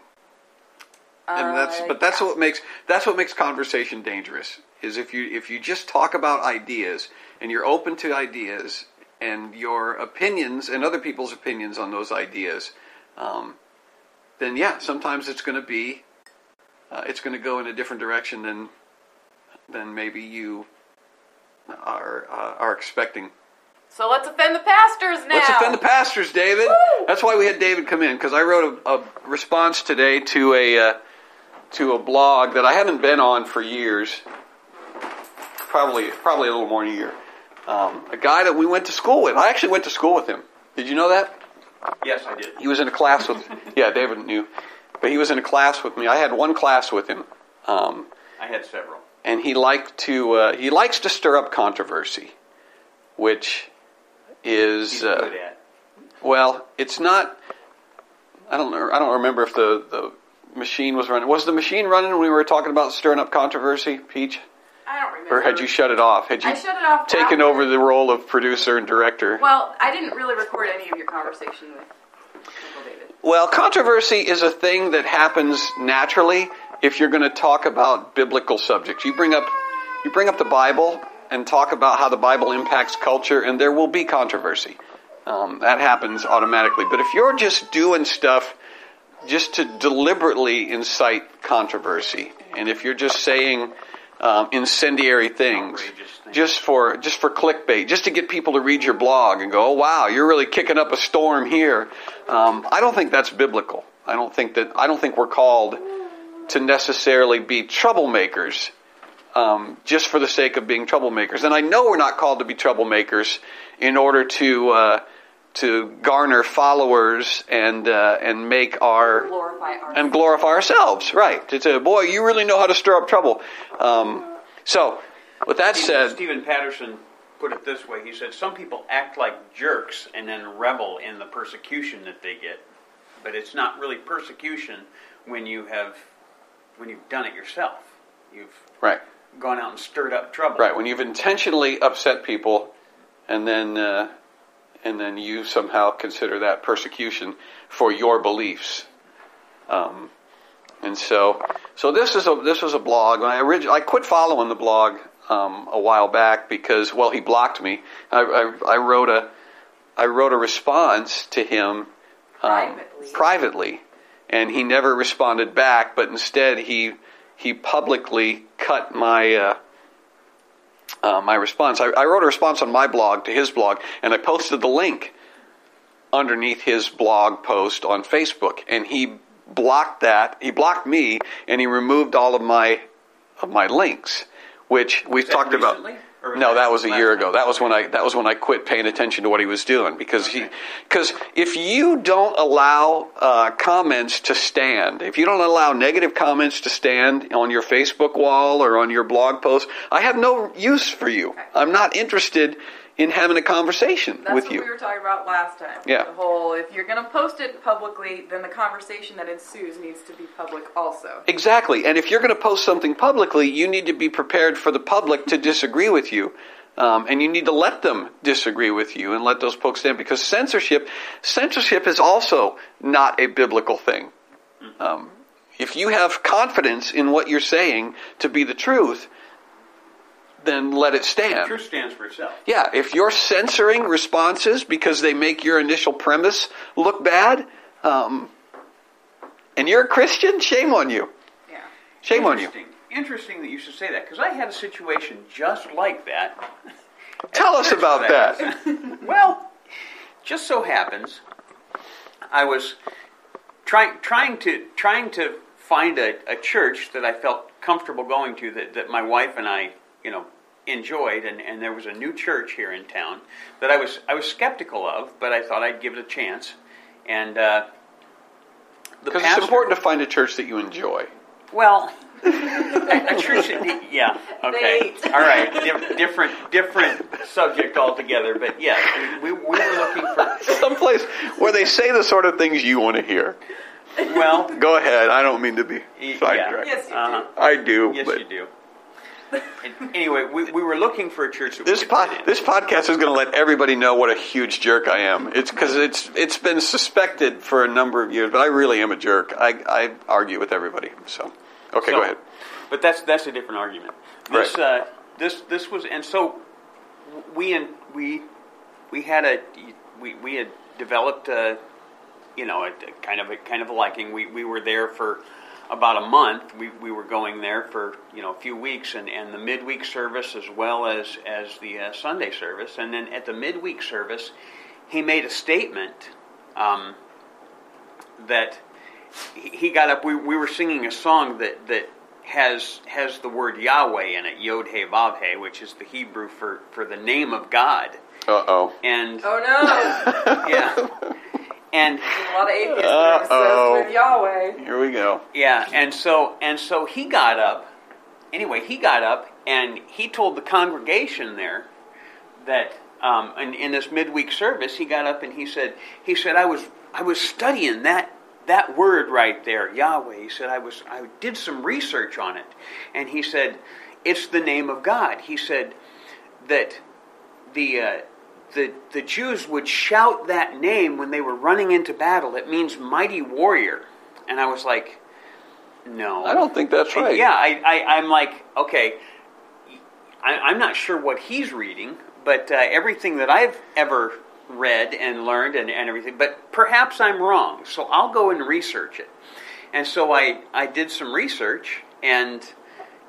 and that's but that's what makes that's what makes conversation dangerous. Is if you if you just talk about ideas and you're open to ideas and your opinions and other people's opinions on those ideas, um, then yeah, sometimes it's going to be uh, it's going to go in a different direction than than maybe you are uh, are expecting. So let's offend the pastors now. Let's offend the pastors, David. Woo! That's why we had David come in because I wrote a, a response today to a uh, to a blog that I haven't been on for years, probably probably a little more than a year. Um, a guy that we went to school with. I actually went to school with him. Did you know that? Yes, I did. He was in a class with. Yeah, David knew, but he was in a class with me. I had one class with him. Um, I had several. and he liked to uh, he likes to stir up controversy, which is uh, good at. well, it's not. I don't know. I don't remember if the the machine was running. Was the machine running when we were talking about stirring up controversy, Peach, I don't remember. or had you shut it off? Had you I shut it off taken after. over the role of producer and director? Well, I didn't really record any of your conversation with Uncle David. Well, controversy is a thing that happens naturally if you're going to talk about biblical subjects. You bring up you bring up the Bible and talk about how the Bible impacts culture, and there will be controversy. Um, that happens automatically. But if you're just doing stuff just to deliberately incite controversy, and if you're just saying um, incendiary things, just for just for clickbait, just to get people to read your blog and go, "Oh wow, you're really kicking up a storm here." Um, I don't think that's biblical. I don't think that I don't think we're called to necessarily be troublemakers um, just for the sake of being troublemakers. And I know we're not called to be troublemakers in order to uh, to garner followers and uh, and make our Glorify our. and glorify ourselves. Right? To say, boy, you really know how to stir up trouble. Um, so, with that Stephen, said, Stephen Patterson put it this way. He said, Some people act like jerks and then revel in the persecution that they get. But it's not really persecution when you have when you've done it yourself. You've right, gone out and stirred up trouble. right, when you've intentionally upset people, and then uh, and then you somehow consider that persecution for your beliefs. Um, and so, so this is a this was a blog. When I orig- I quit following the blog um, a while back because well he blocked me. I, I, I wrote a I wrote a response to him um, Privately. privately, and he never responded back. But instead he he publicly cut my. Uh, uh, my response. I, I wrote a response on my blog to his blog, and I posted the link underneath his blog post on Facebook, and he blocked that. He blocked me, and he removed all of my of my links, which we've talked about. recently? Was No, that was a year ago. That was when I that was when I quit paying attention to what he was doing because he because if you don't allow uh, comments to stand, if you don't allow negative comments to stand on your Facebook wall or on your blog post, I have no use for you. I'm not interested in having a conversation That's with what you. we were talking about last time. Yeah. The whole if you're going to post it publicly, then the conversation that ensues needs to be public also. Exactly. And if you're going to post something publicly, you need to be prepared for the public to disagree with you. Um, and you need to let them disagree with you and let those folks stand because censorship, censorship is also not a biblical thing. Um, if you have confidence in what you're saying to be the truth, then let it stand. Truth stands for itself. Yeah, if you're censoring responses because they make your initial premise look bad, um, and you're a Christian, shame on you. Yeah. Shame on you. Interesting. Interesting that you should say that because I had a situation just like that. [laughs] Tell us about that. [laughs] Well, just so happens, I was trying trying to trying to find a, a church that I felt comfortable going to that, that my wife and I, you know, enjoyed and, and there was a new church here in town that I was I was skeptical of, but I thought I'd give it a chance. And uh, the Because it's important to find a church that you enjoy. well, a, [laughs] a church, yeah, okay, all right, Dif- different, different subject altogether. But yes, we, we, we were looking for. [laughs] Someplace where they say the sort of things you want to hear. Well, Go ahead. I don't mean to be Y- sidetracked. Yes, you uh-huh. I do. yes, but you do. And anyway, we, we were looking for a church that This we could pod, fit in. this podcast is going to let everybody know what a huge jerk I am. It's because it's it's been suspected for a number of years, but I really am a jerk. I, I argue with everybody. So, okay, So- go ahead. But that's that's a different argument. This Right. uh, this this was and so we and we we had a we, we had developed a you know a, a kind of a kind of a liking. We we were there for about a month. We, we were going there for you know a few weeks, and, and the midweek service as well as as the uh, Sunday service. And then at the midweek service, he made a statement um, that he he got up. We, we were singing a song that that has has the word Yahweh in it, Yod He Vav He, which is the Hebrew for for the name of God. Uh oh. And Oh no! [laughs] yeah, and a lot of atheists Uh-oh. obsessed with Yahweh. Here we go. Yeah, and so and so he got up. Anyway, he got up and he told the congregation there that um, in, in this midweek service, he got up and he said, he said, I was I was studying that that word right there, Yahweh. He said, I was I did some research on it, and he said, it's the name of God. He said that the uh, the the Jews would shout that name when they were running into battle. It means mighty warrior, and I was like, no, I don't think that's right. Yeah, I, I I'm like, okay, I, I'm not sure what he's reading, but uh, everything that I've ever read and learned and, and everything, but perhaps I'm wrong. So I'll go and research it. And so I I did some research, and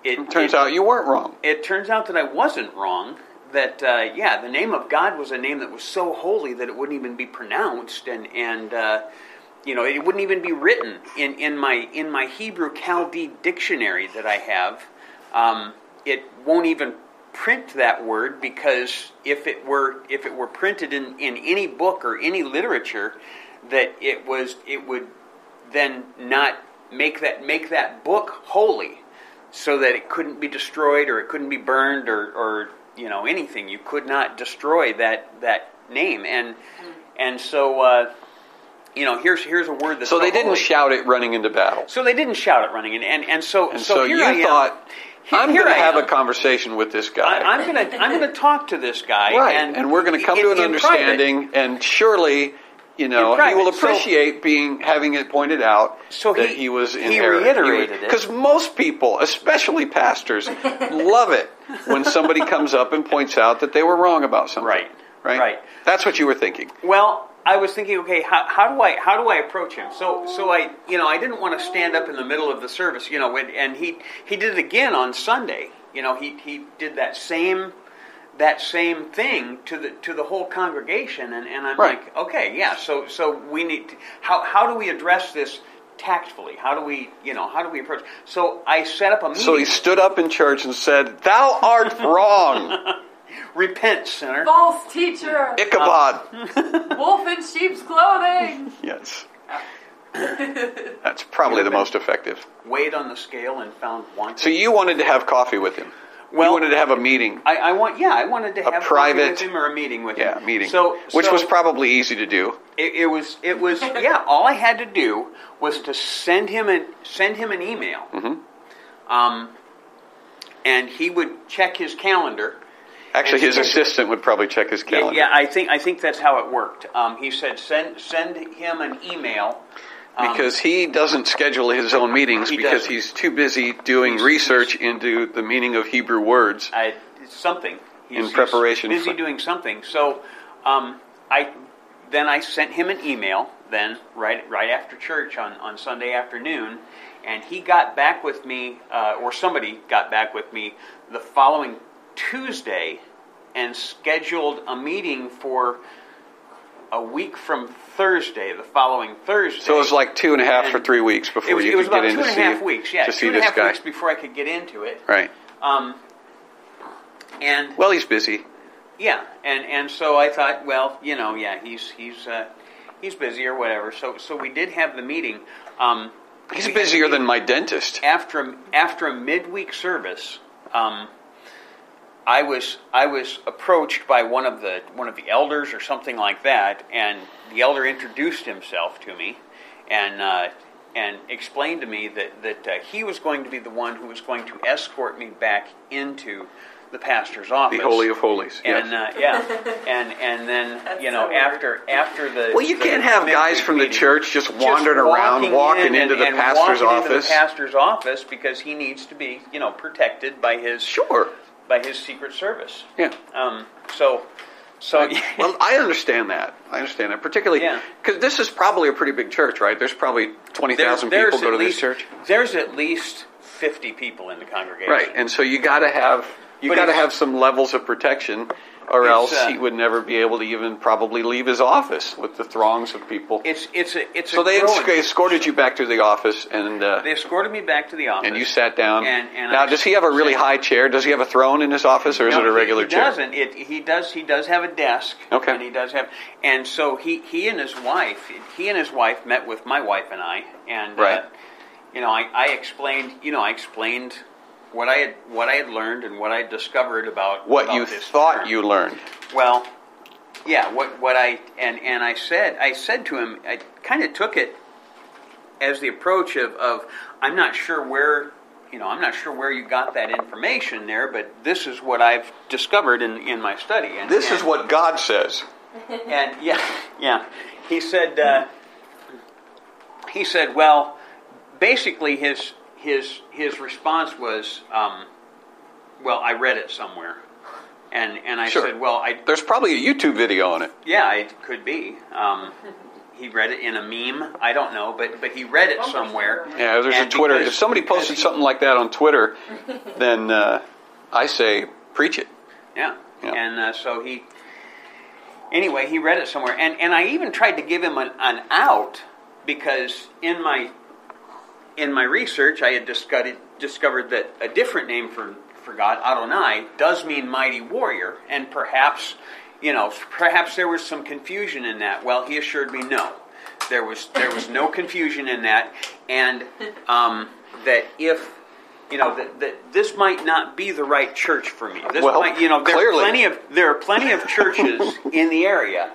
it It turns it- out you weren't wrong. it turns out that I wasn't wrong. That uh, yeah, the name of God was a name that was so holy that it wouldn't even be pronounced, and and uh, you know it wouldn't even be written in, in my in my Hebrew Chaldee dictionary that I have. Um, it won't even print that word because if it were if it were printed in, in any book or any literature, that it was it would then not make that make that book holy so that it couldn't be destroyed or it couldn't be burned or, or you know anything. You could not destroy that that name, and and so uh, you know here's here's a word that's So they didn't holy. shout it running into battle. So they didn't shout it running, and and, and so And so, so, here you I am. thought, Here- I'm here going to have a conversation with this guy. I, am gonna I'm gonna talk to this guy, right. and, And, we're going to come in- to an in private. understanding, and surely, you know, he will So- appreciate being having it pointed out So that he- he, was in he error. reiterated it. Because most people, especially pastors, [laughs] love it when somebody comes up and points out that they were wrong about something. Right. Right. Right. That's what you were thinking. Well, I was thinking, okay, how, how do I how do I approach him? So so I you know I didn't want to stand up in the middle of the service, you know, when, and he he did it again on Sunday. You know, he he did that same that same thing to the to the whole congregation, and, and I'm Right. like, okay, yeah. So so we need to, how how do we address this tactfully? How do we you know how do we approach? So I set up a meeting. So he stood up in church and said, "Thou art [laughs] wrong, Repent, sinner. False teacher, Ichabod." [laughs] wolf in sheep's clothing. Yes. [laughs] That's probably the most effective. Weighed on the scale and found one. So you wanted to have coffee with him. Well- you wanted to have a meeting. I, I want, yeah, I wanted to A have coffee private- with him or a meeting with Yeah, him. meeting. So, which so was probably easy to do. it, it was, it was, [laughs] yeah. All I had to do was to send him an send him an email, Mm-hmm. um, and he would check his calendar. Actually, his assistant would probably check his Yeah, calendar. yeah, I think I think that's how it worked. Um, he said send send him an email. Um, because he doesn't schedule his own meetings He because doesn't. he's too busy doing research into the meaning of Hebrew words. I, something He's- In preparation He's busy for- doing something. So, um, I then I sent him an email. Then right right after church on on Sunday afternoon, and he got back with me, uh, or somebody got back with me the following Tuesday, and scheduled a meeting for a week from Thursday, the following Thursday. So it was like two and a half or three weeks before it was, you it was could get in two to and a see half weeks. Yeah, to two see and a half guy. weeks before I could get into it. Right. Um, and Well, he's busy. yeah, and and so I thought, well, you know, yeah, he's he's uh, he's busy or whatever. So so we did have the meeting. Um, He's busier than my dentist. after a, after a midweek service. Um, I was I was approached by one of the one of the elders or something like that, and the elder introduced himself to me, and uh, and explained to me that that uh, he was going to be the one who was going to escort me back into the pastor's office. The Holy of Holies. And yes. uh, yeah, [laughs] and and then That's you know so after after the well, you the can't have guys midweek from the church just just wandering around, walking in into and- the and pastor's walking into office. the pastor's office because he needs to be you know protected by his Sure. By his secret service. Yeah. Um, so So Well, I understand that. I understand that, particularly Yeah. because this is probably a pretty big church, right? There's probably twenty thousand people go to least, this church, There's at least 50 people in the congregation. right? And so you got to have you got to have some levels of protection, or else uh, he would never be able to even probably leave his office with the throngs of people. It's it's a it's so they growing- escorted you back to the office, and uh, They escorted me back to the office. and you sat down. And- and now, I does he have a really high chair? Does he have a throne in his office, or is it a he- regular he, chair? doesn't. It, he does. He does have a desk. Okay. And he does have, and so he he and his wife, he and his wife met with my wife and I, and Right. uh, you know, I, I explained, you know, I explained what I had what I had learned and what I had discovered about What about you this thought term. you learned. Well, yeah, what what I and and I said I said to him, I kind of took it as the approach of, of I'm not sure where you know I'm not sure where you got that information there, but this is what I've discovered in, in my study. And, This is what God says. [laughs] and yeah, yeah. He said uh, he said, well, basically his his his response was, um, well, I read it somewhere. And, and I Sure. said, well, I, There's probably a YouTube video on it. yeah, it could be. Um, he read it in a meme. I don't know, but but he read it somewhere. Yeah, there's a Twitter. because- If somebody posted something like that on Twitter, [laughs] then uh, I say preach it. Yeah. Yeah. And uh, so he, anyway, he read it somewhere, and and I even tried to give him an, an out because in my in my research I had discovered discovered that a different name for for God, Adonai, does mean mighty warrior, and perhaps you know perhaps there was some confusion in that. Well, he assured me no. There was there was no [laughs] confusion in that, and um, that if you know that, that this might not be the right church for me. This Well, might, you know, there clearly. are plenty of there are plenty of churches [laughs] in the area,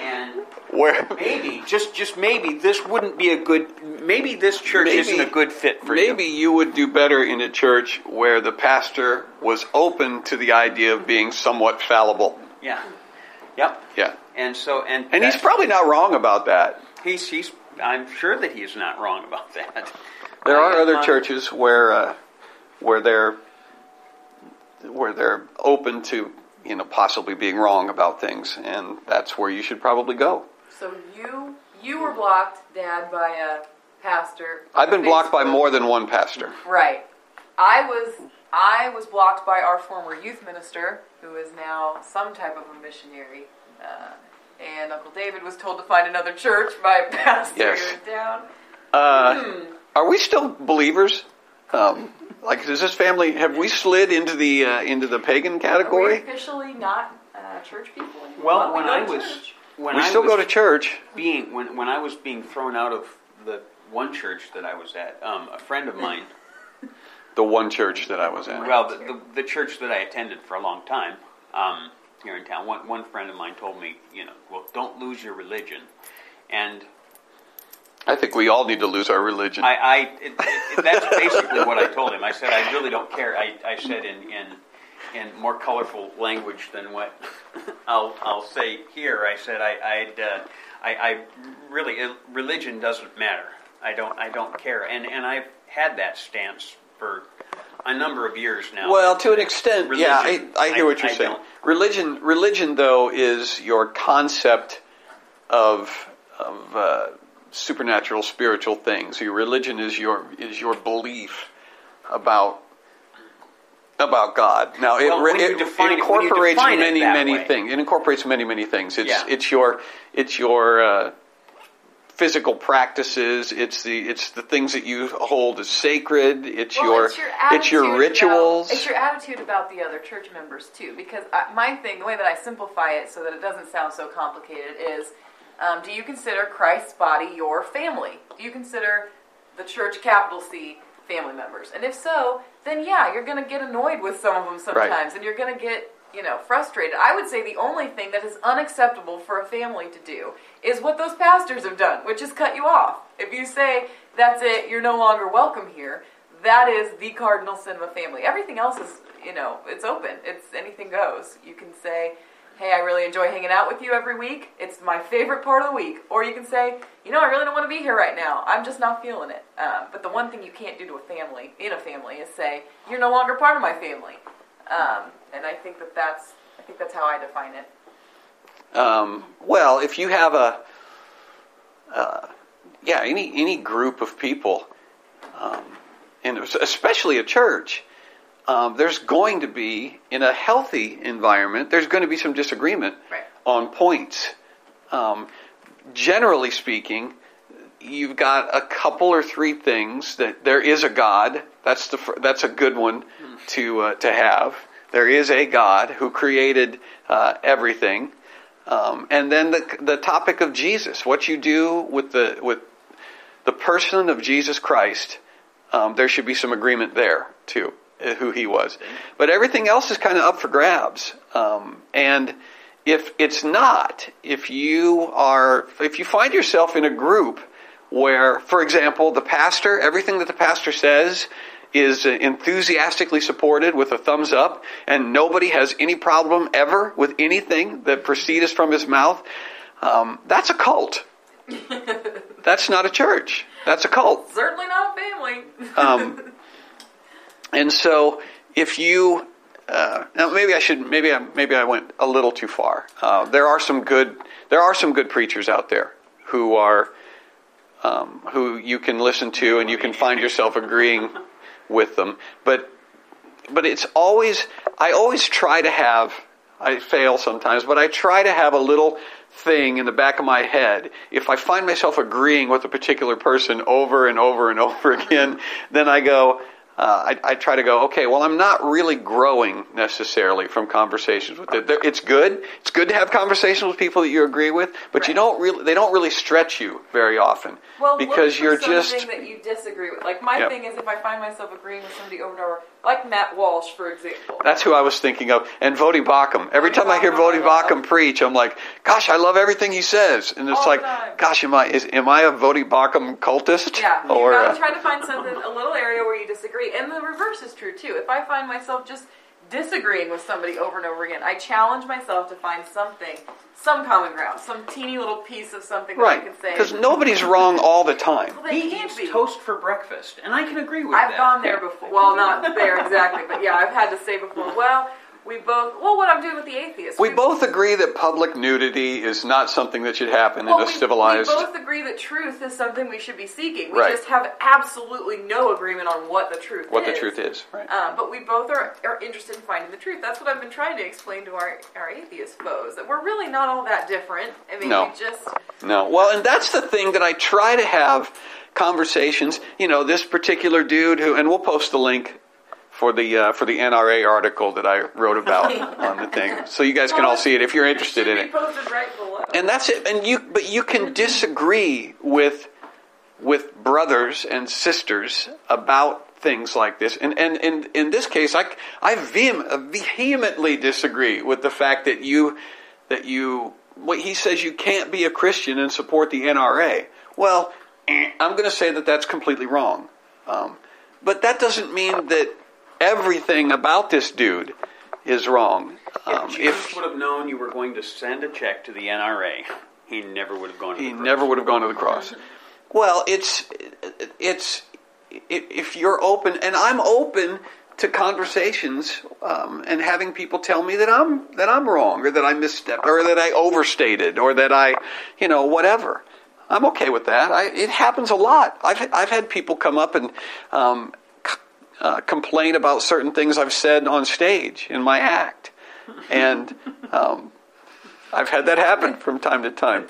and Where maybe just just maybe this wouldn't be a good. Maybe this church Maybe- isn't a good fit for maybe you. Maybe you would do better in a church where the pastor was open to the idea of being somewhat fallible. Yeah. Yep. Yeah, And so and and he's probably not wrong about that. he's he's I'm sure that he's not wrong about that. There are other churches where uh, where they're where they're open to you know possibly being wrong about things, and that's where you should probably go. So you you were blocked, Dad, by a pastor. I've been blocked by more than one pastor. Right. I was I was blocked by our former youth minister, who is now some type of a missionary. Uh, and Uncle David was told to find another church by a [laughs] pastor Yes. in town. Uh, are we still believers? Um, like, does this family have we slid into the uh, into the pagan Are we category? officially not uh, church people anymore? Well, we when go I was church. when We I still was go to church. being when when I was being thrown out of the one church that I was at, um, a friend of mine. [laughs] The one church that I was at. Well, the, the, the church that I attended for a long time um, here in town, one, one friend of mine told me, you know, well, don't lose your religion. And I think we all need to lose our religion. I, I it, it, that's basically what I told him. I said, I really don't care. I, I said in, in, in more colorful language than what I'll, I'll say here. I said, I, I'd, uh, I, I really, religion doesn't matter. I don't, I don't care. And, and I've had that stance for a number of years now. Well, to an extent, yeah, I, I hear I- what you're I saying. don't. Religion, religion, though, is your concept of of uh, supernatural, spiritual things. Your religion is your is your belief about about God. Now, it, Well, re- when you it, it it- when you incorporates it many, that many way. things. It incorporates many, many things. It's Yeah. it's your it's your uh, physical practices. It's the it's the things that you hold as sacred. It's Well, your it's your, it's your rituals. About, it's your attitude about the other church members too. Because I, my thing, the way that I simplify it so that it doesn't sound so complicated, is: um, Do you consider Christ's body your family? Do you consider the church, capital C, family members? And if so, then yeah, you're going to get annoyed with some of them sometimes, and you're going to get you know frustrated. I would say the only thing that is unacceptable for a family to do is what those pastors have done, which is cut you off. If you say that's it, you're no longer welcome here. That is the cardinal sin of a family. Everything else is, you know, it's open. It's anything goes. You can say, "Hey, I really enjoy hanging out with you every week. It's my favorite part of the week." Or you can say, "You know, I really don't want to be here right now. I'm just not feeling it." Um, but the one thing you can't do to a family, in a family, is say, "You're no longer part of my family." Um, and I think that that's, I think that's how I define it. Um, well, if you have a, uh, yeah, any any group of people, um, and especially a church, um, there's going to be in a healthy environment. There's going to be some disagreement Right. on points. Um, generally speaking, you've got a couple or three things that there is a God. That's the that's a good one to uh, to have. There is a God who created uh, everything, um, and then the the topic of Jesus. What you do with the with the person of Jesus Christ. Um, there should be some agreement there too, who he was. But everything else is kind of up for grabs. Um, and if it's not, if you are, if you find yourself in a group where, for example, the pastor, everything that the pastor says is enthusiastically supported with a thumbs up, and nobody has any problem ever with anything that proceeds from his mouth, um, that's a cult. [laughs] that's not a church. That's a cult. Certainly not a family. Um, [laughs] and so, if you uh, now maybe I should maybe I maybe I went a little too far. Uh, there are some good there are some good preachers out there who are um, who you can listen to and you can find yourself agreeing with them. But but it's always I always try to have I fail sometimes, but I try to have a little thing in the back of my head. If I find myself agreeing with a particular person over and over and [laughs] over again, then I go. Uh, I, I try to go. Okay, well, I'm not really growing necessarily from conversations with it. They're- It's good. It's good to have conversations with people that you agree with, but you don't really. They don't really stretch you very often Well, because you're something just. that you disagree with. Like my thing is, if I find myself agreeing with somebody over and over, like Matt Walsh, for example. That's who I was thinking of. And Voddie Baucham. Every time I hear Voddie Baucham preach, I'm like, gosh, I love everything he says. And it's All like, gosh, am I is am I a Voddie Baucham cultist? Yeah, you Or gotta uh, try to find something, a little area where you disagree. And the reverse is true too. If I find myself just disagreeing with somebody over and over again, I challenge myself to find something, some common ground, some teeny little piece of something that I can say. Because nobody's wrong all the time. Well, they He can't eats be. toast for breakfast, and I can agree with that. I've gone there before. Well, not there exactly, but yeah, I've had to say before. Well, we both. Well, what I'm doing with the atheists. We both agree that public nudity is not something that should happen Well, in a we, civilized. we both agree that truth is something we should be seeking. We Right. just have absolutely no agreement on what the truth what is. the truth is, right? Um, but we both are, are interested in finding the truth. That's what I've been trying to explain to our, our atheist foes that we're really not all that different. I mean, No. we just No. Well, and that's the thing that I try to have conversations. You know, this particular dude who, and we'll post the link for the uh, for the NRA article that I wrote about [laughs] on the thing, so you guys can all see it if you're interested in it. right. And that's it. And you, but you can disagree with with brothers and sisters about things like this. And and, and in this case, I I vehem- vehemently disagree with the fact that you that you. What he says you can't be a Christian and support the NRA. Well, I'm going to say that that's completely wrong. Um, but that doesn't mean that everything about this dude is wrong. Um, if Jesus would have known you were going to send a check to the NRA, he never would have gone to he the cross. never would have gone to the cross. Well, it's it's if you're open, and I'm open to conversations um, and having people tell me that I'm that I'm wrong or that I misstepped or that I overstated or that I, you know, whatever. I'm okay with that. I, it happens a lot. I've I've had people come up and um, uh, complain about certain things I've said on stage in my act, and um, I've had that happen from time to time.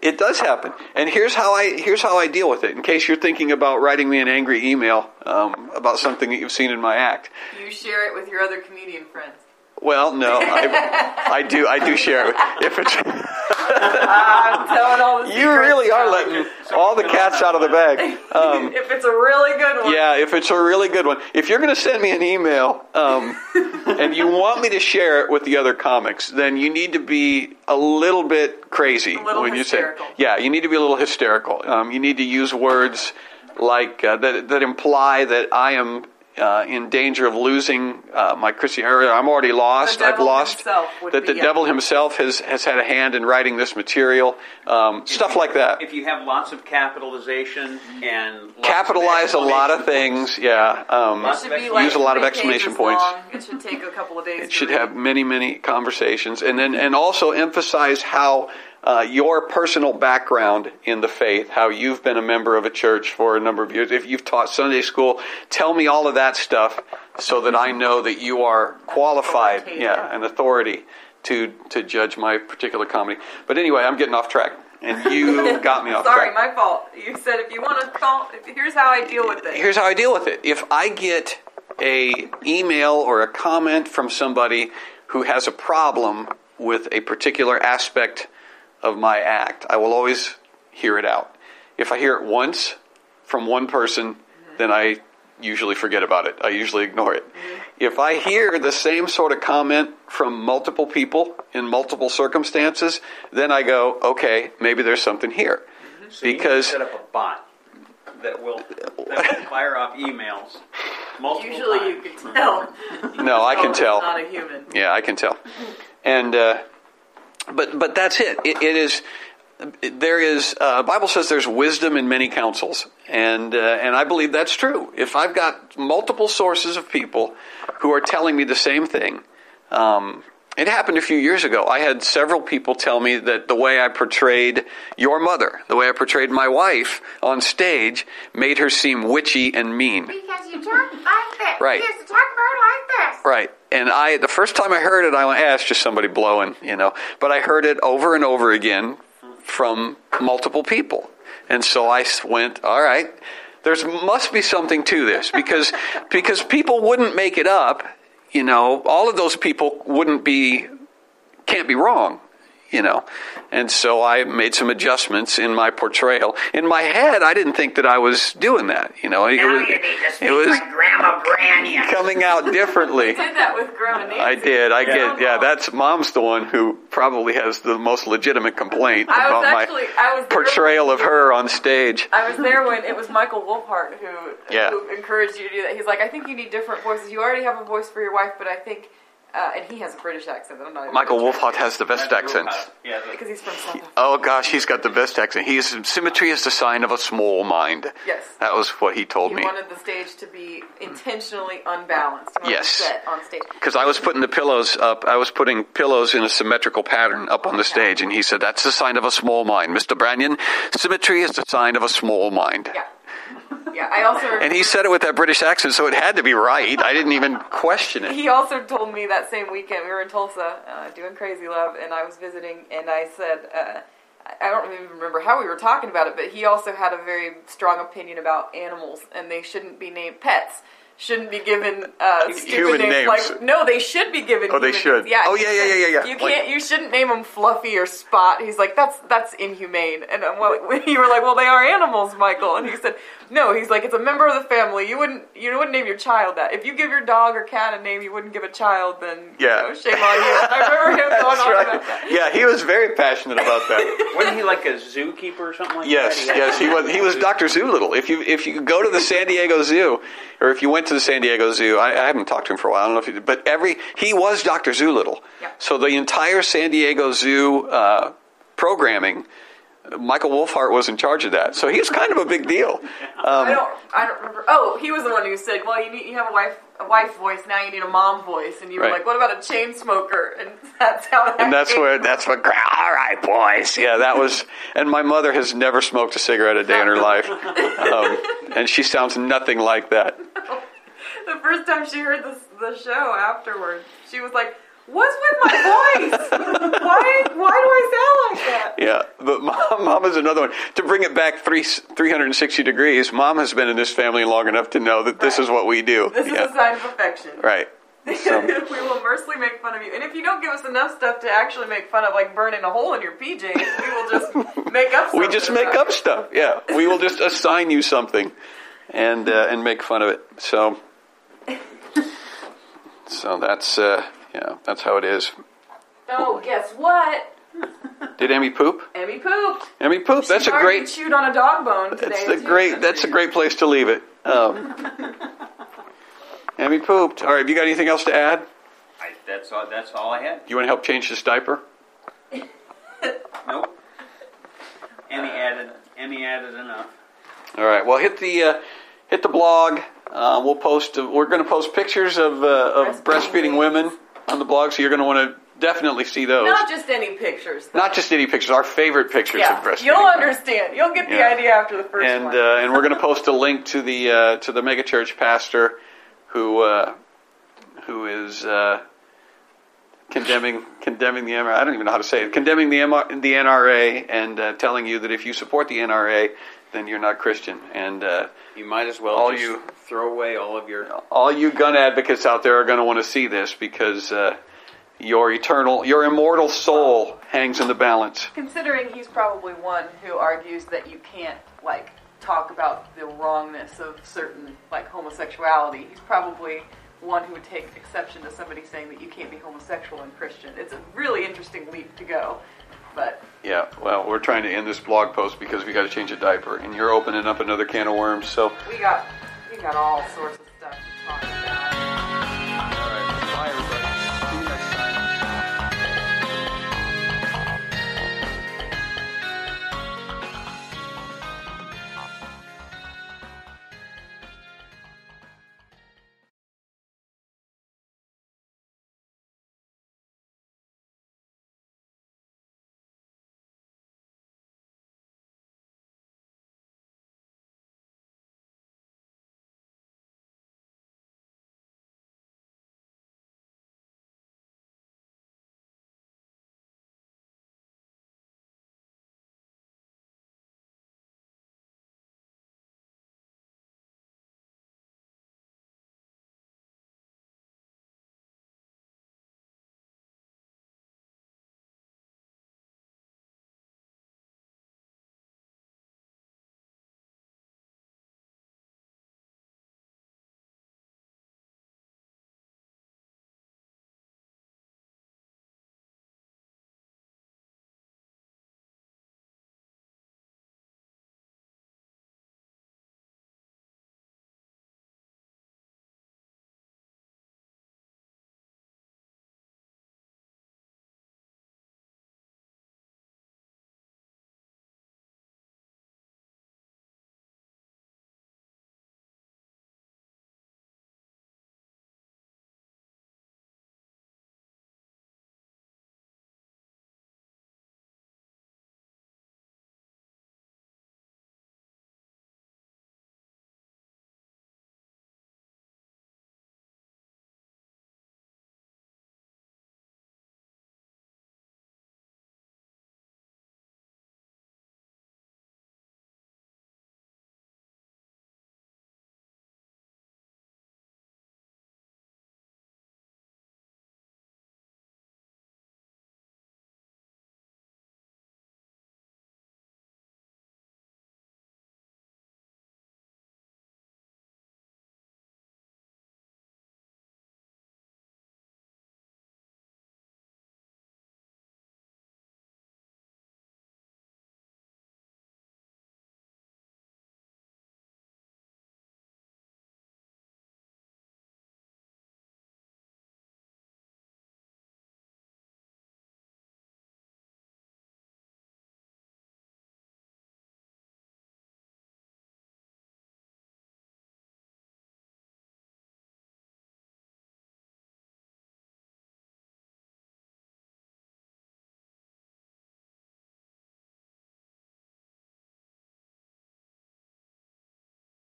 It does happen, and here's how I here's how I deal with it. In case you're thinking about writing me an angry email um, about something that you've seen in my act, You share it with your other comedian friends. Well, no, I, [laughs] I do I do share it. If it's [laughs] I'm telling all the you really are letting all the cats out of the bag. [laughs] Um, if it's a really good one. yeah, if it's a really good one, if you're going to send me an email um, and you want me to share it with the other comics, then you need to be a little bit crazy A little when you say, yeah, you need to be a little hysterical. Um, you need to use words like uh, that that imply that I am uh, in danger of losing uh, my Christianity. I'm already lost. I've lost. That the devil up. himself has, has had a hand in writing this material. Um, stuff like that. If you have lots of capitalization and lots of Capitalize a lot of things. points. Yeah. Um, It should like use a lot of exclamation points. long. It should take a couple of days. It should read. have many, many conversations, and then and also emphasize how uh, your personal background in the faith, how you've been a member of a church for a number of years. If you've taught Sunday school, tell me all of that stuff so that I know that you are qualified, yeah, an authority to to judge my particular comedy. But anyway, I'm getting off track, and you [laughs] got me off Sorry, track. my fault. You said if you want to call, here's how I deal with it. Here's how I deal with it. If I get a email or a comment from somebody who has a problem with a particular aspect of my act, I will always hear it out. If I hear it once from one person, then I usually forget about it. I usually ignore it. If I hear the same sort of comment from multiple people in multiple circumstances, then I go, okay, maybe there's something here. So you Because set up a bot that will that will [laughs] fire off emails multiple Usually times. you can tell. no, I can tell. Not a human. Yeah, I can tell. [laughs] And uh, but but that's it. It, it is. There is. Uh, Bible says there's wisdom in many counsels, and uh, and I believe that's true. If I've got multiple sources of people who are telling me the same thing, um, it happened a few years ago. I had several people tell me that the way I portrayed your mother, the way I portrayed my wife on stage, made her seem witchy and mean. Because you talk like this. Right. You talk about like this. Right. And I, the first time I heard it, I went, eh, it's just somebody blowing, you know. But I heard it over and over again from multiple people. And so I went, all right, there's must be something to this because, because people wouldn't make it up, you know, all of those people wouldn't be, can't be wrong. You know, and so I made some adjustments in my portrayal. In my head, I didn't think that I was doing that. You know, it was, you need to speak it was like Grandma Branyan. coming out differently. [laughs] Did that with Grandma Nancy. I did. I Yeah. get. Yeah, that's mom's the one who probably has the most legitimate complaint I was about actually- my I was portrayal when- of her on stage. I was there when it was Michael Wolfhart who, Yeah. who encouraged you to do that. He's like, I think you need different voices. You already have a voice for your wife, but I think, uh, and he has a British accent. that I'm not even Michael gonna. Wolfhart has the best That's accent. Yeah, because he's from South Africa. Oh gosh, he's got the best accent. He is symmetry is the sign of a small mind. Yes. That was what he told He me. wanted the stage to be intentionally unbalanced. He Yes. set on stage. Because I was putting the pillows up, I was putting pillows in a symmetrical pattern up on the Okay. stage, and he said, That's the sign of a small mind. Mr. Branyan, symmetry is the sign of a small mind. Yeah. Yeah, I also [laughs] And he said it with that British accent, so it had to be right. I didn't even [laughs] question it. He also told me that same weekend we were in Tulsa uh, doing Crazy Love, and I was visiting, and I said, uh, I don't even remember how we were talking about it, but he also had a very strong opinion about animals, and they shouldn't be named pets. Shouldn't be given uh, stupid Human names. Like no, they should be given. Oh, they should. names. Yeah. Oh, yeah, yeah, yeah, yeah. You can't. you shouldn't name them Fluffy or Spot. He's like, that's that's inhumane. And I'm like, [laughs] you were like, well, they are animals, Michael. And he said, no. He's like, it's a member of the family. You wouldn't you wouldn't name your child that. If you give your dog or cat a name you wouldn't give a child, then you Yeah. know, shame on you. I remember him [laughs] going That's on right. about that. Yeah, he was very passionate about that. Wasn't he like a zookeeper or something like Yes, that? yes, he was. He was Doctor Zoolittle. If you if you go to the San Diego Zoo, or if you went to the San Diego Zoo, I, I haven't talked to him for a while. I don't know if you did, but every he was Doctor Zoolittle. Yeah. So the entire San Diego Zoo uh, programming, Michael Wolfhart was in charge of that. So he was kind of a big deal. [laughs] I don't. I don't remember. Oh, he was the one who said, "Well, you need you have a wife a wife voice now. You need a mom voice." And you were Right. like, "What about a chain smoker?" [laughs] And that's how. That And that's where that's what. All right, boys. Yeah, that was. And my mother has never smoked a cigarette a day in her life, [laughs] um, and she sounds nothing like that. The first time she heard this, the show afterward, she was like, "What's with my voice? why? Why do I sound like that?" Yeah, but mom, [laughs] mom is another one. To bring it back three, 360 degrees, mom has been in this family long enough to know that this is what we do. This is yeah. a sign of affection. right. So- [laughs] we will mercilessly make fun of you, and if you don't give us enough stuff to actually make fun of, like burning a hole in your PJs, we will just [laughs] make up. We just make up stuff. Yeah, we will just assign you something, and uh, and make fun of it. So, so that's uh, yeah, that's how it is. Oh, guess what? [laughs] Did Emmi poop? Emmi pooped. Emmi poop. That's She a already great. chewed on a dog bone today. That's a great. That's a great place to leave it. Um, [laughs] Emmi pooped. All right, have you got anything else to add? I, that's all. That's all I had. Do you want to help change this diaper? [laughs] Nope. Emmi added. Emmi added enough. All right. Well, hit the uh, hit the blog. Uh, we'll post. we're going to post pictures of uh, of breastfeeding Breastfeeding women on the blog, so you're going to want to definitely see those. Not just any pictures. though. Not just any pictures. Our favorite pictures yeah, of breastfeeding. you'll understand. You'll get the Yeah. idea after the first and one. uh, and we're going to post a link to the uh, to the megachurch pastor who uh, who is uh, condemning condemning the NRA. I don't even know how to say it. Condemning the MR, the NRA and uh, telling you that if you support the NRA, then you're not Christian. And uh, You might as well All just you- throw away all of your. all you gun advocates out there are going to want to see this because uh, your eternal, your immortal soul hangs in the balance. Considering he's probably one who argues that you can't like talk about the wrongness of certain like homosexuality, he's probably one who would take exception to somebody saying that you can't be homosexual and Christian. It's a really interesting leap to go, but Yeah, well, we're trying to end this blog post because we got to change a diaper, and you're opening up another can of worms. So we got we got all sorts of stuff to talk about.